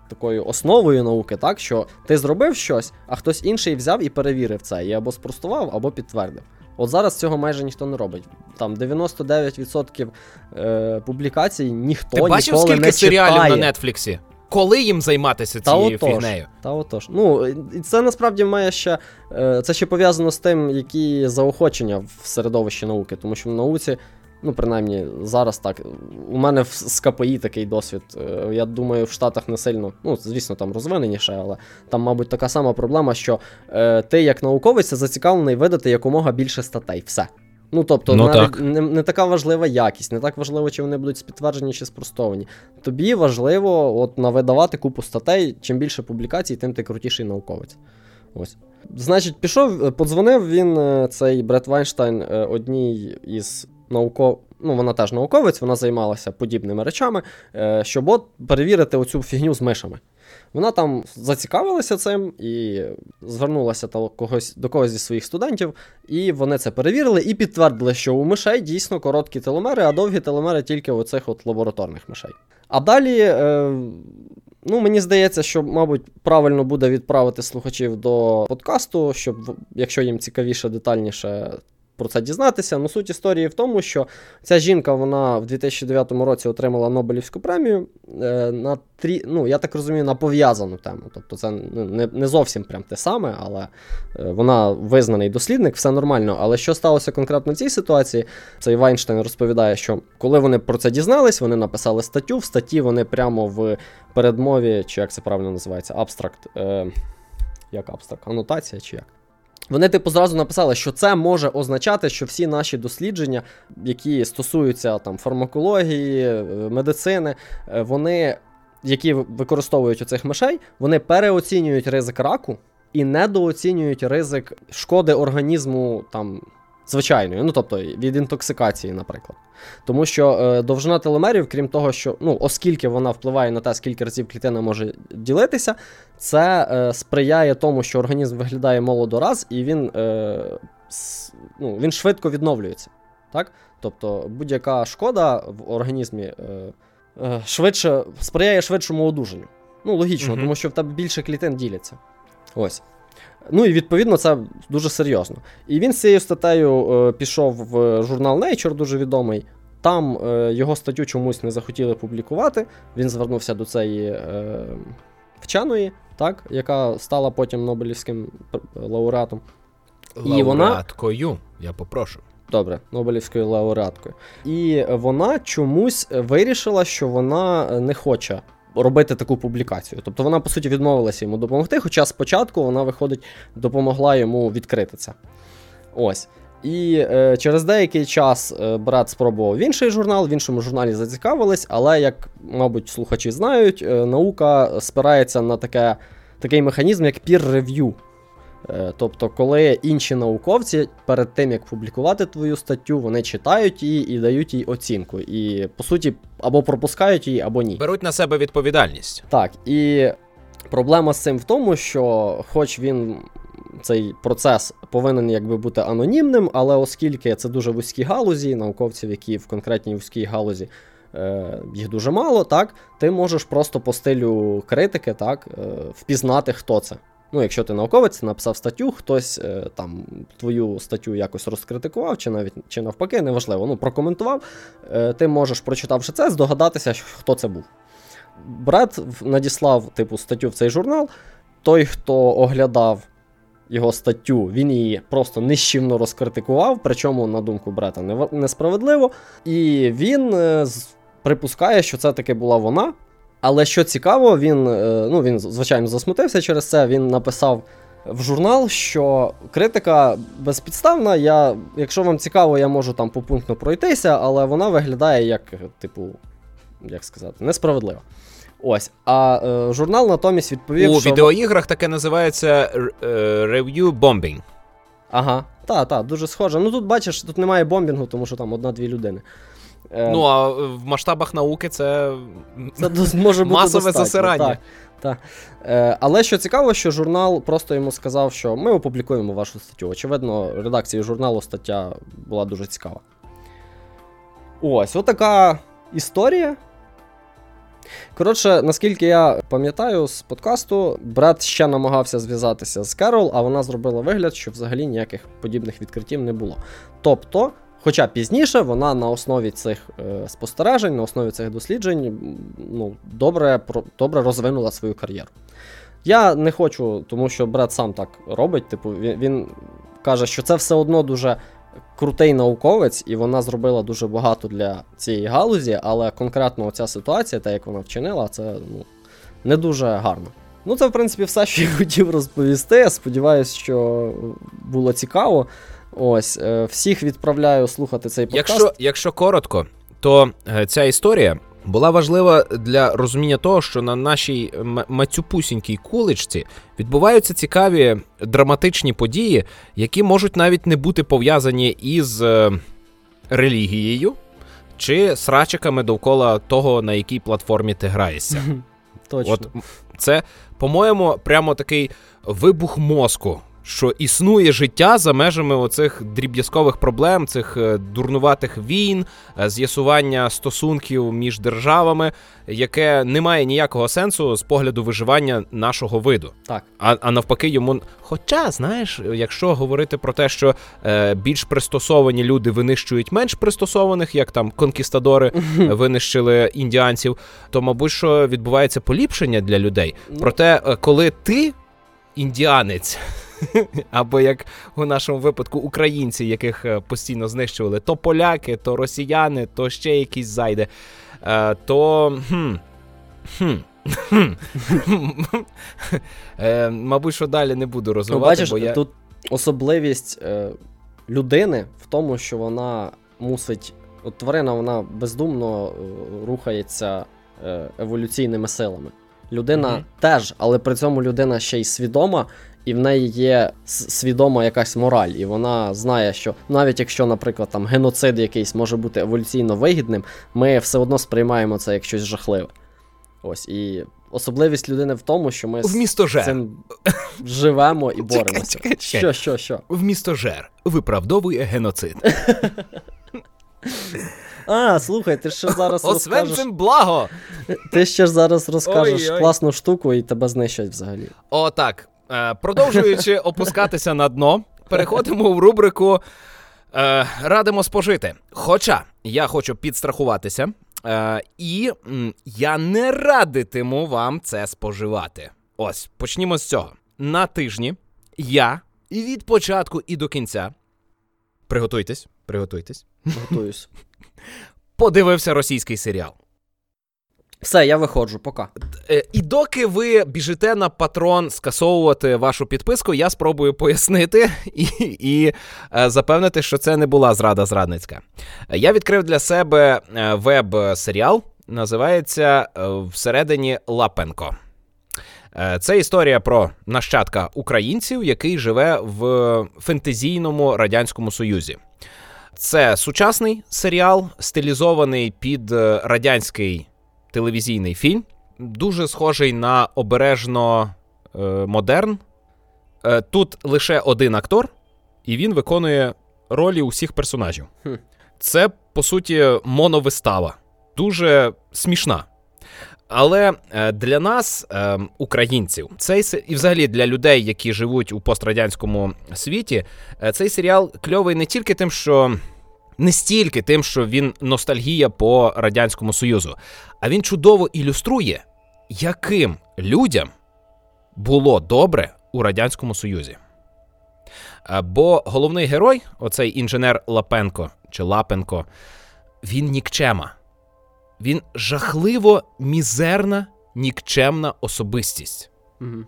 Speaker 2: такою основою науки, так, що ти зробив щось, а хтось інший взяв і перевірив це, і або спростував, або підтвердив. От зараз цього майже ніхто не робить. Там 99% е, публікацій ніхто
Speaker 1: Ти бачив,
Speaker 2: ніколи
Speaker 1: скільки
Speaker 2: не
Speaker 1: серіалів
Speaker 2: читає.
Speaker 1: на Нетфліксі? Коли їм займатися
Speaker 2: Та
Speaker 1: цією
Speaker 2: отож.
Speaker 1: фігнею?
Speaker 2: Та отож. Ну, і це насправді має ще. е, Це ще пов'язано з тим, які заохочення в середовищі науки, тому що в науці, ну, принаймні, зараз так. У мене в- з КПІ такий досвід. Е, Я думаю, в Штатах не сильно, ну, звісно, там розвиненіше, але там, мабуть, така сама проблема, що е, ти, як науковець, зацікавлений видати якомога більше статей. Все. Ну, тобто,
Speaker 1: Ну,
Speaker 2: навіть
Speaker 1: так.
Speaker 2: Не, не така важлива якість, не так важливо, чи вони будуть підтверджені чи спростовані. Тобі важливо от навидавати купу статей. Чим більше публікацій, тим ти крутіший науковець. Ось. Значить, пішов, е, подзвонив він, е, цей Бред Вайнштайн, одній із науков... Ну, вона теж науковець, вона займалася подібними речами, е, щоб от перевірити оцю фігню з мишами. Вона там зацікавилася цим і звернулася до когось, до когось зі своїх студентів, і вони це перевірили і підтвердили, що у мишей дійсно короткі теломери, а довгі теломери тільки у оцих от лабораторних мишей. А далі, е, ну, мені здається, що, мабуть, правильно буде відправити слухачів до подкасту, щоб, якщо їм цікавіше, детальніше про це дізнатися. Ну, суть історії в тому, що ця жінка вона в 2009 році отримала Нобелівську премію е, на трі, ну, я так розумію, на пов'язану тему. Тобто це не, не зовсім прям те саме, але е, вона визнаний дослідник, все нормально. Але що сталося конкретно в цій ситуації? Цей Вайнштейн розповідає, що коли вони про це дізнались, вони написали статтю. В статті вони прямо в передмові, чи як це правильно називається, абстракт. Е, як абстракт? Анотація чи як? Вони, типу, зразу написали, що це може означати, що всі наші дослідження, які стосуються там фармакології, е, медицини, е, вони, які використовують оцих мишей, вони переоцінюють ризик раку і недооцінюють ризик шкоди організму там. Звичайної, ну тобто від інтоксикації, наприклад. Тому що е, довжина теломерів, крім того, що ну, оскільки вона впливає на те, скільки разів клітина може ділитися, це е, сприяє тому, що організм виглядає молодораз, і він, е, с, ну, він швидко відновлюється. Так? Тобто будь-яка шкода в організмі е, е, швидше, сприяє швидшому одужанню. Ну, логічно,
Speaker 1: Мгм.
Speaker 2: тому що в тебе більше клітин діляться. Ось. Ну і відповідно це дуже серйозно. І він з цією статтею е, пішов в журнал Nature, дуже відомий. Там е, його статтю чомусь не захотіли публікувати. Він звернувся до цієї е, вченої, так, яка стала потім Нобелівським лауреатом. І вона-
Speaker 1: я попрошу.
Speaker 2: Добре, Нобелівською лауреаткою. І вона чомусь вирішила, що вона не хоче робити таку публікацію. Тобто вона, по суті, відмовилася йому допомогти, хоча спочатку вона, виходить, допомогла йому відкрити це. Ось. І е, через деякий час е, брат спробував інший журнал, в іншому журналі зацікавились, але, як, мабуть, слухачі знають, е, наука спирається на таке, такий механізм, як peer review. Е, Тобто, коли інші науковці перед тим як публікувати твою статтю, вони читають її і дають їй оцінку. І по суті, або пропускають її, або ні.
Speaker 1: Беруть на себе відповідальність.
Speaker 2: Так, і проблема з цим в тому, що, хоч він цей процес повинен якби бути анонімним, але оскільки це дуже вузькі галузі, науковців, які в конкретній вузькій галузі. е, Їх дуже мало, так, ти можеш просто по стилю критики так, е, впізнати, хто це. Ну, якщо ти науковець, написав статтю, хтось е, там твою статтю якось розкритикував, чи навіть чи навпаки, неважливо, ну, прокоментував, е, ти можеш, прочитавши це, здогадатися, хто це був. брат надіслав типу статтю в цей журнал. Той, хто оглядав його статтю, він її просто нищівно розкритикував, причому, на думку брата, несправедливо. І він е, припускає, що це таки була вона. Але що цікаво, він, е, ну, він, звичайно, засмутився через це. Він написав в журнал, що критика безпідставна. Я, Якщо вам цікаво, я можу там попунктно пройтися, але вона виглядає як, типу, як сказати, несправедлива. Ось. А е, журнал натомість відповів.
Speaker 1: У
Speaker 2: що...
Speaker 1: відеоіграх таке називається е, review bombing.
Speaker 2: Ага, так, так, дуже схоже. Ну тут бачиш, тут немає бомбінгу, тому що там одна-дві людини.
Speaker 1: Е, ну, а в масштабах науки це
Speaker 2: це може бути
Speaker 1: масове засирання.
Speaker 2: Так, так. Е, Але що цікаво, що журнал просто йому сказав, що ми опублікуємо вашу статтю. Очевидно, редакції журналу стаття була дуже цікава. Ось, отака історія. Коротше, наскільки я пам'ятаю з подкасту, брат ще намагався зв'язатися з Керол, а вона зробила вигляд, що взагалі ніяких подібних відкриттів не було. Тобто, хоча пізніше вона на основі цих е, спостережень, на основі цих досліджень ну, добре, добре розвинула свою кар'єру. Я не хочу, тому що брат сам так робить. Типу, він, він каже, що це все одно дуже крутий науковець, і вона зробила дуже багато для цієї галузі, але конкретно оця ситуація, та як вона вчинила, це ну, не дуже гарно. Ну, це, в принципі, все, що я хотів розповісти. Сподіваюсь, що було цікаво. Ось, е, всіх відправляю слухати цей подкаст.
Speaker 1: Якщо, Якщо коротко, то е, ця історія була важлива для розуміння того, що на нашій мацюпусінькій куличці відбуваються цікаві драматичні події, які можуть навіть не бути пов'язані із е, релігією чи срачиками довкола того, на якій платформі ти граєшся.
Speaker 2: Точно.
Speaker 1: От це, по-моєму, прямо такий вибух мозку що існує життя за межами оцих дріб'язкових проблем, цих е, дурнуватих війн, е, з'ясування стосунків між державами, яке не має ніякого сенсу з погляду виживання нашого виду.
Speaker 2: Так.
Speaker 1: А а навпаки, йому. Хоча, знаєш, якщо говорити про те, що е, більш пристосовані люди винищують менш пристосованих, як там конкістадори винищили індіанців, то мабуть, що відбувається поліпшення для людей. Ну. Проте, е, коли ти індіанець. Або як у нашому випадку українці, яких е, постійно знищували, то поляки, то росіяни, то ще якісь зайде. То. Хм, хм, е, Мабуть, що далі не буду розвивати.
Speaker 2: Ну, бачиш,
Speaker 1: бо я...
Speaker 2: Тут особливість е, людини в тому, що вона мусить. От тварина вона бездумно рухається еволюційними силами. Людина mm-hmm. теж, але при цьому людина ще й свідома і в неї є свідома якась мораль, і вона знає, що навіть якщо, наприклад, там геноцид якийсь може бути еволюційно вигідним, ми все одно сприймаємо це як щось жахливе. Ось і особливість людини в тому, що ми
Speaker 1: з цим
Speaker 2: живемо і боремося. Чекай, чекай. Що, що, що?
Speaker 1: В місто Жер виправдовує геноцид.
Speaker 2: А, слухай, ти ще зараз розкажеш...
Speaker 1: благо!
Speaker 2: Ти ще зараз розкажеш Ой-ой. класну штуку і тебе знищать взагалі.
Speaker 1: О, так. Е, продовжуючи опускатися на дно, переходимо в рубрику е, Радимо спожити. Хоча я хочу підстрахуватися, е, і я не радитиму вам це споживати. Ось, почнімо з цього. На тижні я від початку і до кінця. Приготуйтесь, приготуйтесь.
Speaker 2: Готуюсь.
Speaker 1: Подивився російський серіал.
Speaker 2: Все, я виходжу, пока.
Speaker 1: Е, і доки ви біжите на патрон скасовувати вашу підписку, я спробую пояснити і і е, запевнити, що це не була зрада зрадницька. Я відкрив для себе е, веб-серіал, називається Всередині Лапенко. Це історія про нащадка українців, який живе в фентезійному радянському союзі. Це сучасний серіал, стилізований під радянський телевізійний фільм, дуже схожий на обережно е, модерн. Е, Тут лише один актор, і він виконує ролі усіх персонажів. Хм. Це, по суті, моновистава. Дуже смішна. Але е, для нас, українців, цей і взагалі для людей, які живуть у пострадянському світі, цей серіал кльовий не тільки тим, що не стільки тим, що він ностальгія по радянському союзу, а він чудово ілюструє, яким людям було добре у Радянському Союзі. Бо головний герой, оцей інженер Лапенко чи Лапенко, він нікчема. Він жахливо мізерна, нікчемна особистість.
Speaker 2: Угу.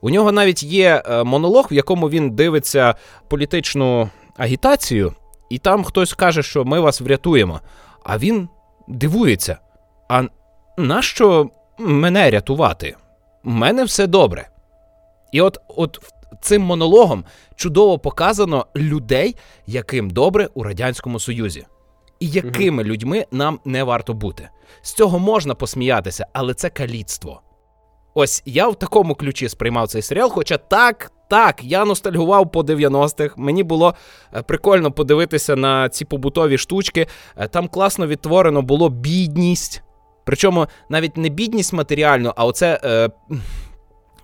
Speaker 1: У нього навіть є е, монолог, в якому він дивиться політичну агітацію, і там хтось каже, що ми вас врятуємо. А він дивується: а нащо мене рятувати? У мене все добре. І от, от цим монологом чудово показано людей, яким добре у Радянському Союзі. І якими людьми нам не варто бути. З цього можна посміятися, але це каліцтво. Ось я в такому ключі сприймав цей серіал, хоча так, так, я ностальгував по 90-х. Мені було е, прикольно подивитися на ці побутові штучки. Е, Там класно відтворено було бідність. Причому навіть не бідність матеріальну, а оце е,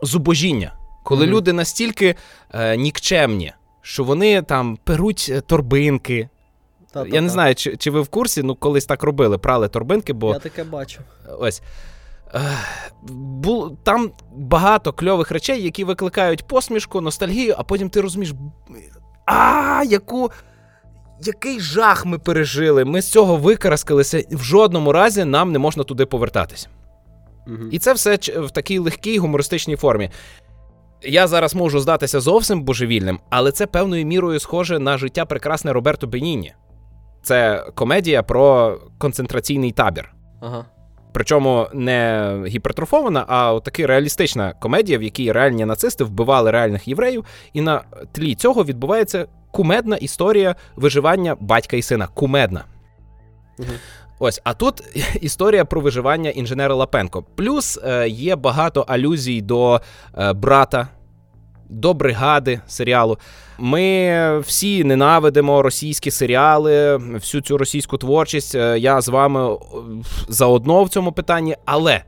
Speaker 1: зубожіння. Коли
Speaker 2: Мгм.
Speaker 1: люди настільки е, нікчемні, що вони там перуть е, торбинки. Я не знаю, чи, чи ви в курсі, ну колись так робили, прали торбинки, бо
Speaker 2: Я таке бачу.
Speaker 1: Ось. Бу, там багато кльових речей, які викликають посмішку, ностальгію, а потім ти розумієш. А, яку. Який жах ми пережили. Ми з цього викараскалися. В жодному разі нам не можна туди повертатись.
Speaker 2: Угу.
Speaker 1: І це все в такій легкій гумористичній формі. Я зараз можу здатися зовсім божевільним, але це певною мірою схоже на життя прекрасне Роберто Беніні. Це комедія про концентраційний табір.
Speaker 2: Ага.
Speaker 1: Причому не гіпертрофована, а така реалістична комедія, в якій реальні нацисти вбивали реальних євреїв, і на тлі цього відбувається кумедна історія виживання батька і сина. Кумедна.
Speaker 2: Угу.
Speaker 1: Ось, а тут історія про виживання інженера Лапенко. Плюс е, є багато алюзій до е, брата, до бригади серіалу. Ми всі ненавидимо російські серіали, всю цю російську творчість. Е, Я з вами заодно в цьому питанні, але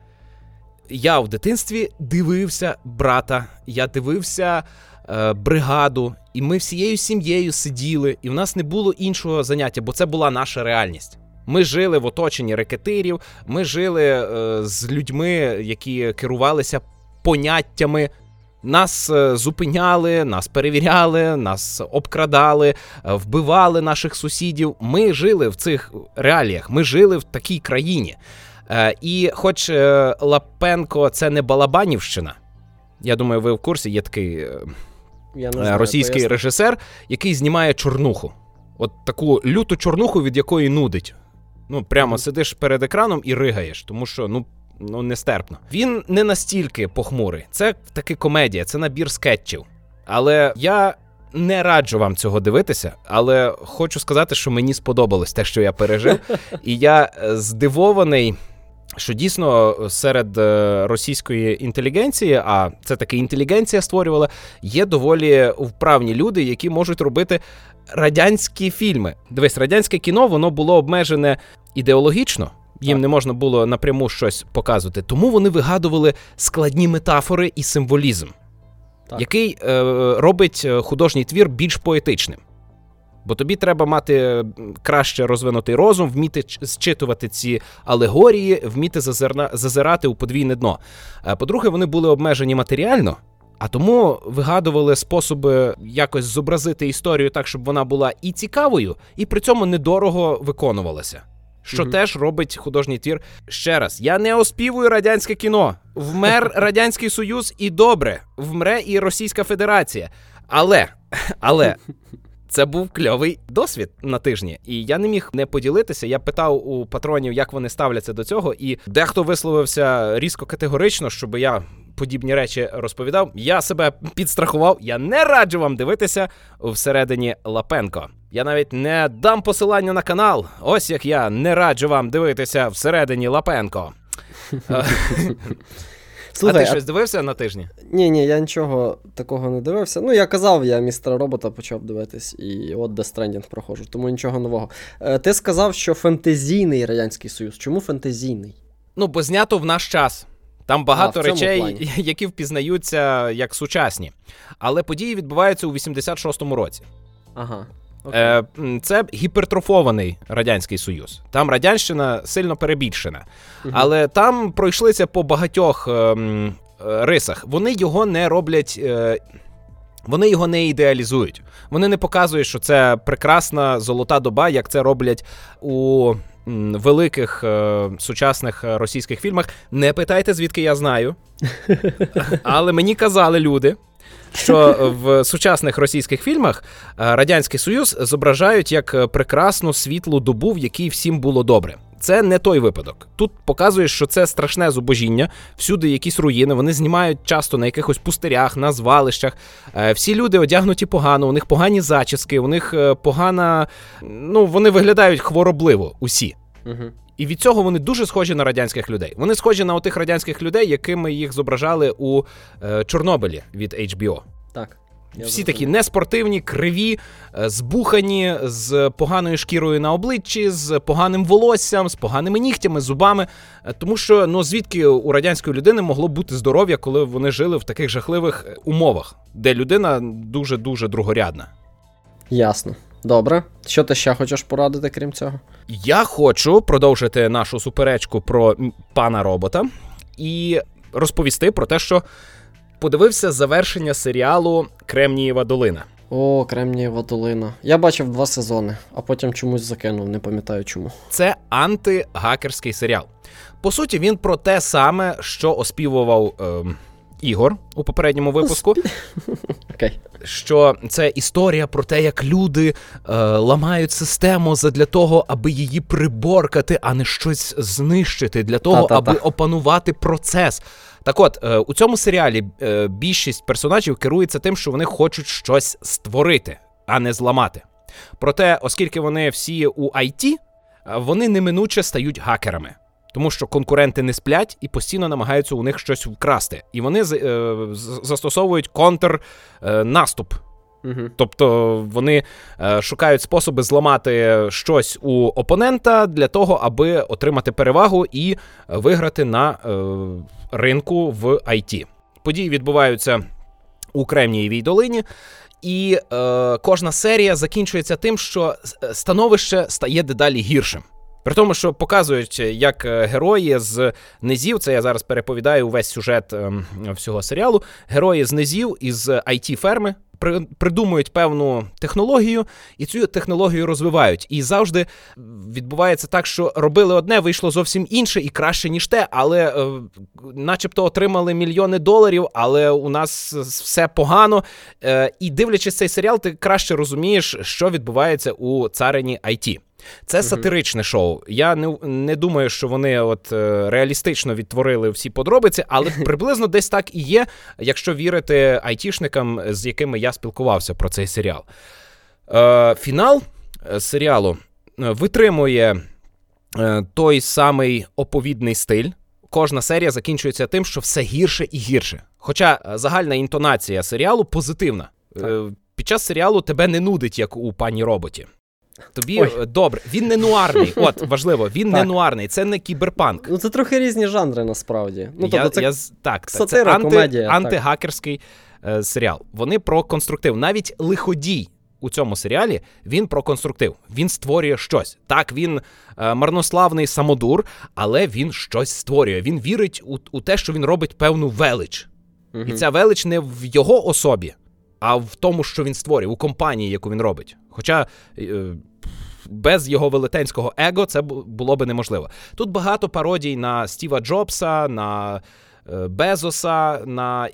Speaker 1: я в дитинстві дивився брата, я дивився е, бригаду, і ми всією сім'єю сиділи, і в нас не було іншого заняття, бо це була наша реальність. Ми жили в оточенні рекетирів, ми жили е, з людьми, які керувалися поняттями. Нас е, зупиняли, нас перевіряли, нас обкрадали, е, вбивали наших сусідів. Ми жили в цих реаліях, ми жили в такій країні. Е, і хоч Лапенко це не Балабанівщина, я думаю, ви в курсі, є такий
Speaker 2: Я не знаю,
Speaker 1: російський
Speaker 2: поясни.
Speaker 1: режисер, який знімає чорнуху. От таку люту чорнуху, від якої нудить. Ну, прямо сидиш перед екраном і ригаєш, тому що ну, ну нестерпно. Він не настільки похмурий. Це таки комедія, це набір скетчів. Але я не раджу вам цього дивитися, але хочу сказати, що мені сподобалось те, що я пережив. І я е, здивований. Що дійсно серед е, російської інтелігенції, а це таки інтелігенція створювала, є доволі вправні люди, які можуть робити радянські фільми. Дивись, радянське кіно воно було обмежене ідеологічно. Їм
Speaker 2: Так.
Speaker 1: не можна було напряму щось показувати, тому вони вигадували складні метафори і символізм,
Speaker 2: Так.
Speaker 1: який е, робить е, художній твір більш поетичним. Бо тобі треба мати краще розвинутий розум, вміти зчитувати ці алегорії, вміти зазирна, зазирати у подвійне дно. Е, По-друге, вони були обмежені матеріально, а тому вигадували способи якось зобразити історію так, щоб вона була і цікавою, і при цьому недорого виконувалася. Що
Speaker 2: Мгм.
Speaker 1: теж робить художній твір. Ще раз, я не оспівую радянське кіно. Вмер Радянський Союз і добре, вмре і Російська Федерація. Але, але це був кльовий досвід на тижні, і я не міг не поділитися. Я питав у патронів, як вони ставляться до цього, і дехто висловився різко категорично, щоб я подібні речі розповідав. Я себе підстрахував. Я не раджу вам дивитися всередині Лапенко. Я навіть не дам посилання на канал. Ось як я не раджу вам дивитися всередині Лапенко. Е,
Speaker 2: Слухай,
Speaker 1: а ти щось дивився на тижні?
Speaker 2: Ні, ні, я нічого такого не дивився. Ну, я казав, я містера робота почав дивитись, і от Death Stranding проходжу, тому нічого нового. Е, ти сказав, що фентезійний Радянський Союз. Чому фентезійний?
Speaker 1: Ну, бо знято в наш час. Там багато
Speaker 2: А,
Speaker 1: речей,
Speaker 2: плані.
Speaker 1: які впізнаються як сучасні. Але події відбуваються у 86-му році.
Speaker 2: Ага.
Speaker 1: Е, Це гіпертрофований радянський союз. Там радянщина сильно перебільшена, угу. але там пройшлися по багатьох е, рисах. Вони його не роблять. Е, вони його не ідеалізують. Вони не показують, що це прекрасна золота доба, як це роблять у великих е, сучасних російських фільмах. Не питайте, звідки я знаю. Але мені казали люди, що в сучасних російських фільмах е, Радянський Союз зображають як прекрасну світлу добу, в якій всім було добре. Це не той випадок. Тут показує, що це страшне зубожіння, всюди якісь руїни. Вони знімають часто на якихось пустирях, на звалищах. Е, всі люди одягнуті погано, у них погані зачіски, у них е, погана. Ну вони виглядають хворобливо усі. Угу. І від цього вони дуже схожі на радянських людей. Вони схожі на отих радянських людей, якими їх зображали у е, Чорнобилі від HBO.
Speaker 2: Так.
Speaker 1: Всі такі неспортивні, криві, е, збухані, з поганою шкірою на обличчі, з поганим волоссям, з поганими нігтями, зубами. Е, тому що ну звідки у радянської людини могло бути здоров'я, коли вони жили в таких жахливих е, умовах, де людина дуже дуже другорядна.
Speaker 2: Ясно. Добре. Що ти ще хочеш порадити, крім цього?
Speaker 1: Я хочу продовжити нашу суперечку про пана робота і розповісти про те, що подивився завершення серіалу Кремнієва долина.
Speaker 2: О, Кремнієва долина. Я бачив два сезони, а потім чомусь закинув, не пам'ятаю чому.
Speaker 1: Це антигакерський серіал. По суті, він про те саме, що оспівував. Е, Ігор у попередньому випуску,
Speaker 2: okay.
Speaker 1: що це історія про те, як люди е, ламають систему для того, аби її приборкати, а не щось знищити, для того, Та-та-та. аби опанувати процес. Так от, е, у цьому серіалі е, більшість персонажів керується тим, що вони хочуть щось створити, а не зламати. Проте, оскільки вони всі у IT, е, вони неминуче стають гакерами. Тому що конкуренти не сплять і постійно намагаються у них щось вкрасти. І вони е, застосовують контрнаступ. Угу. Тобто вони е, шукають способи зламати щось у опонента для того, аби отримати перевагу і виграти на е, ринку в IT. Події відбуваються у Кремнієвій долині. І е, кожна серія закінчується тим, що становище стає дедалі гіршим. При тому, що показують, як е, герої з низів, це я зараз переповідаю увесь сюжет ем, всього серіалу. Герої з низів із it ферми придумують певну технологію і цю технологію розвивають. І завжди відбувається так, що робили одне, вийшло зовсім інше і краще, ніж те, але е, начебто отримали мільйони доларів, але у нас все погано. Е, і дивлячись цей серіал, ти краще розумієш, що відбувається у царині IT. Це сатиричне шоу. Я не не думаю, що вони от е, реалістично відтворили всі подробиці, але приблизно десь так і є, якщо вірити айтішникам, з якими я спілкувався про цей серіал. Е, Фінал е, серіалу е, витримує той самий оповідний стиль. Кожна серія закінчується тим, що все гірше і гірше. Хоча загальна інтонація серіалу позитивна. Е, під час серіалу тебе не нудить, як у пані роботі. Тобі Ой. Е, добре, він не нуарний. От важливо, він не нуарний, це не кіберпанк.
Speaker 2: Ну це трохи різні жанри насправді. Ну тобто це
Speaker 1: я, так, сатира, це анти, комедія, антигакерський е, серіал. Вони про конструктив. Навіть лиходій у цьому серіалі він про конструктив. Він створює щось. Так, він е, марнославний самодур, але він щось створює. Він вірить у, у те, що він робить певну велич. Угу. І ця велич не в його особі, а в тому, що він створює, у компанії, яку він робить. Хоча е, без його велетенського его це було би неможливо. Тут багато пародій на Стіва Джобса, на е, Безоса, на.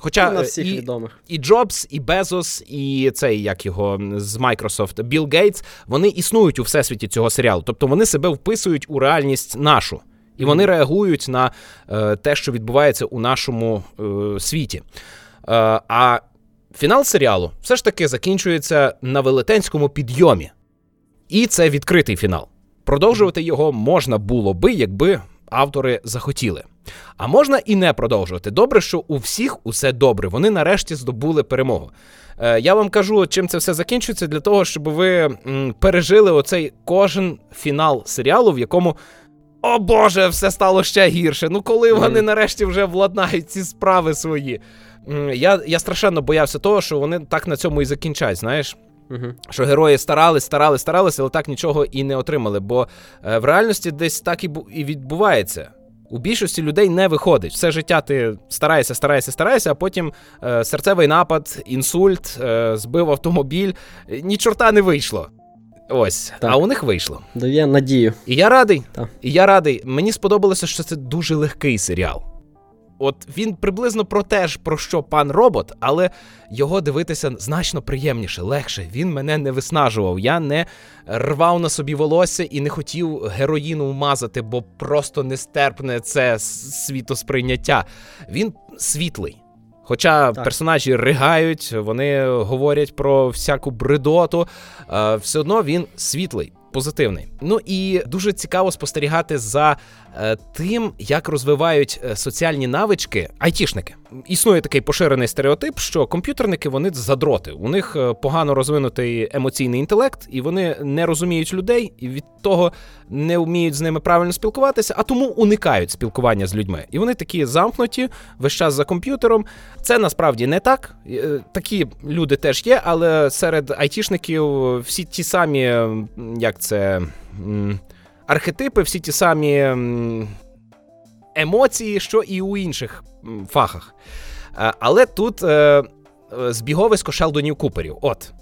Speaker 1: Хоча
Speaker 2: на всіх і, відомих.
Speaker 1: і Джобс, і Безос, і цей як його з Microsoft, Білл Гейтс, вони існують у всесвіті цього серіалу. Тобто вони себе вписують у реальність нашу. І вони реагують на е, те, що відбувається у нашому е, світі. Е, а Фінал серіалу все ж таки закінчується на велетенському підйомі. І це відкритий фінал. Продовжувати його можна було би, якби автори захотіли. А можна і не продовжувати. Добре, що у всіх усе добре. Вони нарешті здобули перемогу. Е, я вам кажу, чим це все закінчується, для того, щоб ви м, пережили оцей кожен фінал серіалу, в якому. О Боже, все стало ще гірше. Ну коли вони нарешті вже владнають ці справи свої. Я я страшенно боявся того, що вони так на цьому і закінчать, знаєш.
Speaker 2: Угу.
Speaker 1: Що герої старались, старались, старались, але так нічого і не отримали. Бо е, в реальності десь так і, і відбувається. У більшості людей не виходить. Все життя ти стараєшся, стараєшся, стараєшся, а потім е, серцевий напад, інсульт, е, збив автомобіль. Ні чорта не вийшло. Ось.
Speaker 2: Так.
Speaker 1: А у них вийшло.
Speaker 2: Дає надію.
Speaker 1: І я радий.
Speaker 2: Так.
Speaker 1: І я радий. Мені сподобалося, що це дуже легкий серіал. От він приблизно про те ж, про що пан робот, але його дивитися значно приємніше, легше. Він мене не виснажував. Я не рвав на собі волосся і не хотів героїну вмазати, бо просто нестерпне це світосприйняття. Він світлий. Хоча
Speaker 2: Так.
Speaker 1: персонажі ригають, вони говорять про всяку бредоту, е, все одно він світлий, позитивний. Ну і дуже цікаво спостерігати за е, тим, як розвивають е, соціальні навички айтішники. Існує такий поширений стереотип, що комп'ютерники вони задроти. У них е, погано розвинутий емоційний інтелект, і вони не розуміють людей, і від того не вміють з ними правильно спілкуватися, а тому уникають спілкування з людьми. І вони такі замкнуті весь час за комп'ютером. Це насправді не так. Е, Такі люди теж є, але серед айтішників всі ті самі, як це. Архетипи, всі ті самі емоції, що і у інших фахах. Е, Але тут е, е, збіговисько Шелдонів Куперів. От.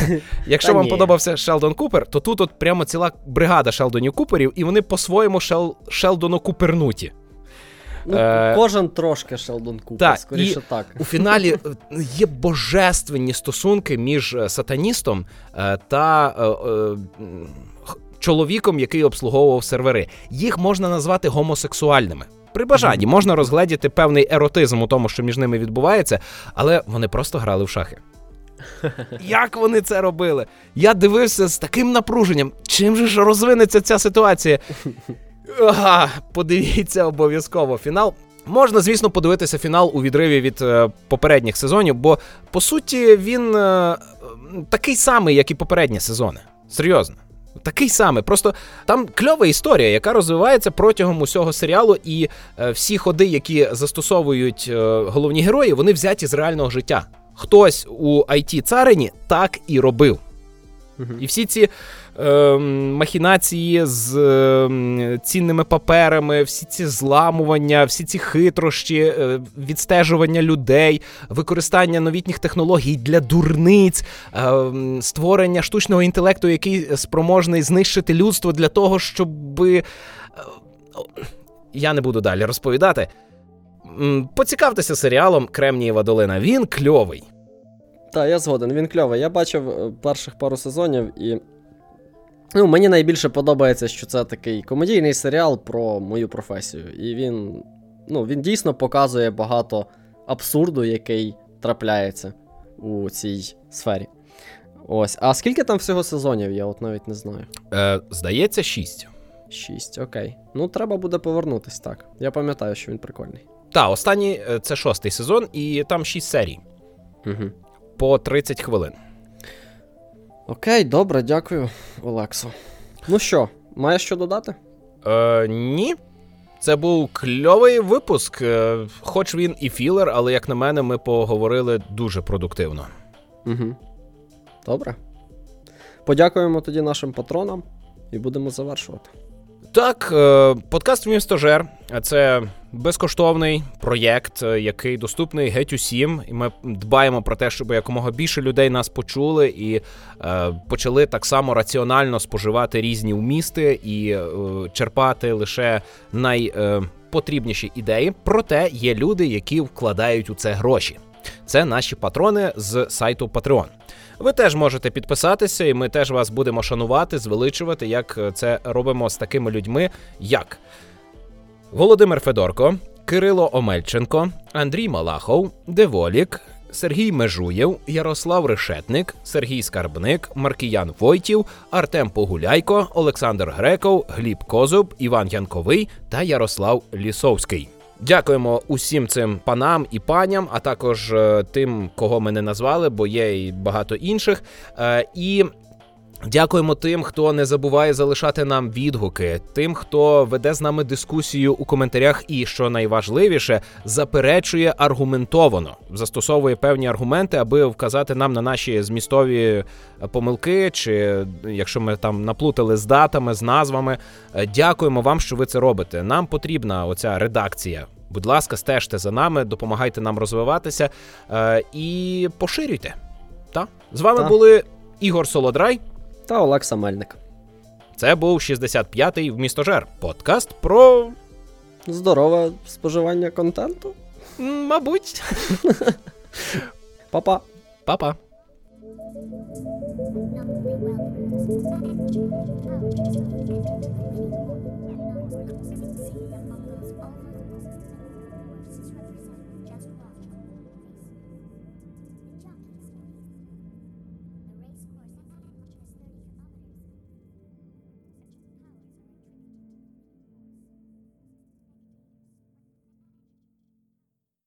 Speaker 1: Якщо вам подобався Шелдон Купер, то тут от прямо ціла бригада Шелдонів Куперів, і вони по-своєму Шел... Шелдону Купернуті.
Speaker 2: Ну,
Speaker 1: Е,
Speaker 2: Кожен трошки Шелдон Купер,
Speaker 1: так,
Speaker 2: скоріше
Speaker 1: і-
Speaker 2: так.
Speaker 1: У фіналі є божественні стосунки між сатаністом та е, е, чоловіком, який обслуговував сервери. Їх можна назвати гомосексуальними. При бажанні можна розгледіти певний еротизм у тому, що між ними відбувається, але вони просто грали в шахи. Як вони це робили? Я дивився з таким напруженням. Чим же ж розвинеться ця ситуація? Ага, подивіться обов'язково фінал. Можна, звісно, подивитися фінал у відриві від е, попередніх сезонів, бо по суті він е, такий самий, як і попередні сезони. Серйозно. Такий самий. Просто там кльова історія, яка розвивається протягом усього серіалу, і е, всі ходи, які застосовують е, головні герої, вони взяті з реального життя. Хтось у it царині так і робив.
Speaker 2: Угу.
Speaker 1: І всі ці махінації з е, цінними паперами, всі ці зламування, всі ці хитрощі, е, відстежування людей, використання новітніх технологій для дурниць, е, створення штучного інтелекту, який спроможний знищити людство для того, щоб. е, Я не буду далі розповідати. Поцікавтеся серіалом Кремнієва долина. Він кльовий.
Speaker 2: Так, я згоден, він кльовий. Я бачив е, перших пару сезонів і. Ну, мені найбільше подобається, що це такий комедійний серіал про мою професію. І він. Ну, він дійсно показує багато абсурду, який трапляється у цій сфері. Ось. А скільки там всього сезонів, я от навіть не знаю.
Speaker 1: Е, здається, шість.
Speaker 2: Шість, окей. Ну, треба буде повернутись, так. Я пам'ятаю, що він прикольний.
Speaker 1: Та, останній е, це шостий сезон, і там шість серій
Speaker 2: Угу.
Speaker 1: по 30 хвилин.
Speaker 2: Окей, добре, дякую, Олексо. Ну що, маєш що додати?
Speaker 1: Е, ні. Це був кльовий випуск. Е, хоч він і філер, але як на мене, ми поговорили дуже продуктивно.
Speaker 2: Угу. Добре. Подякуємо тоді нашим патронам і будемо завершувати.
Speaker 1: Так, е, подкаст Містожер це безкоштовний проєкт, е, який доступний геть усім. І ми дбаємо про те, щоб якомога більше людей нас почули і е, почали так само раціонально споживати різні вмісти і черпати лише найпотрібніші ідеї. Проте є люди, які вкладають у це гроші. Це наші патрони з сайту Patreon. Ви теж можете підписатися, і ми теж вас будемо шанувати, звеличувати, як е, це робимо з такими людьми, як Володимир Федорко, Кирило Омельченко, Андрій Малахов, Деволік, Сергій Межуєв, Ярослав Решетник, Сергій Скарбник, Маркіян Войтів, Артем Погуляйко, Олександр Греков, Гліб Козуб, Іван Янковий та Ярослав Лісовський. Дякуємо усім цим панам і паням, а також е, тим, кого ми не назвали, бо є і багато інших. Е, і Дякуємо тим, хто не забуває залишати нам відгуки, тим, хто веде з нами дискусію у коментарях, і що найважливіше, заперечує аргументовано, застосовує певні аргументи, аби вказати нам на наші змістові помилки, чи якщо ми там наплутали з датами, з назвами. Е, Дякуємо вам, що ви це робите. Нам потрібна оця редакція. Будь ласка, стежте за нами, допомагайте нам розвиватися е, і поширюйте. Та? З вами
Speaker 2: Та.
Speaker 1: були Ігор Солодрай.
Speaker 2: Та Олекса Мельник.
Speaker 1: Це був 65-й в містожер. Подкаст про.
Speaker 2: Здорове споживання контенту.
Speaker 1: Мабуть.
Speaker 2: Па-па.
Speaker 1: Па-па.
Speaker 3: Thank well.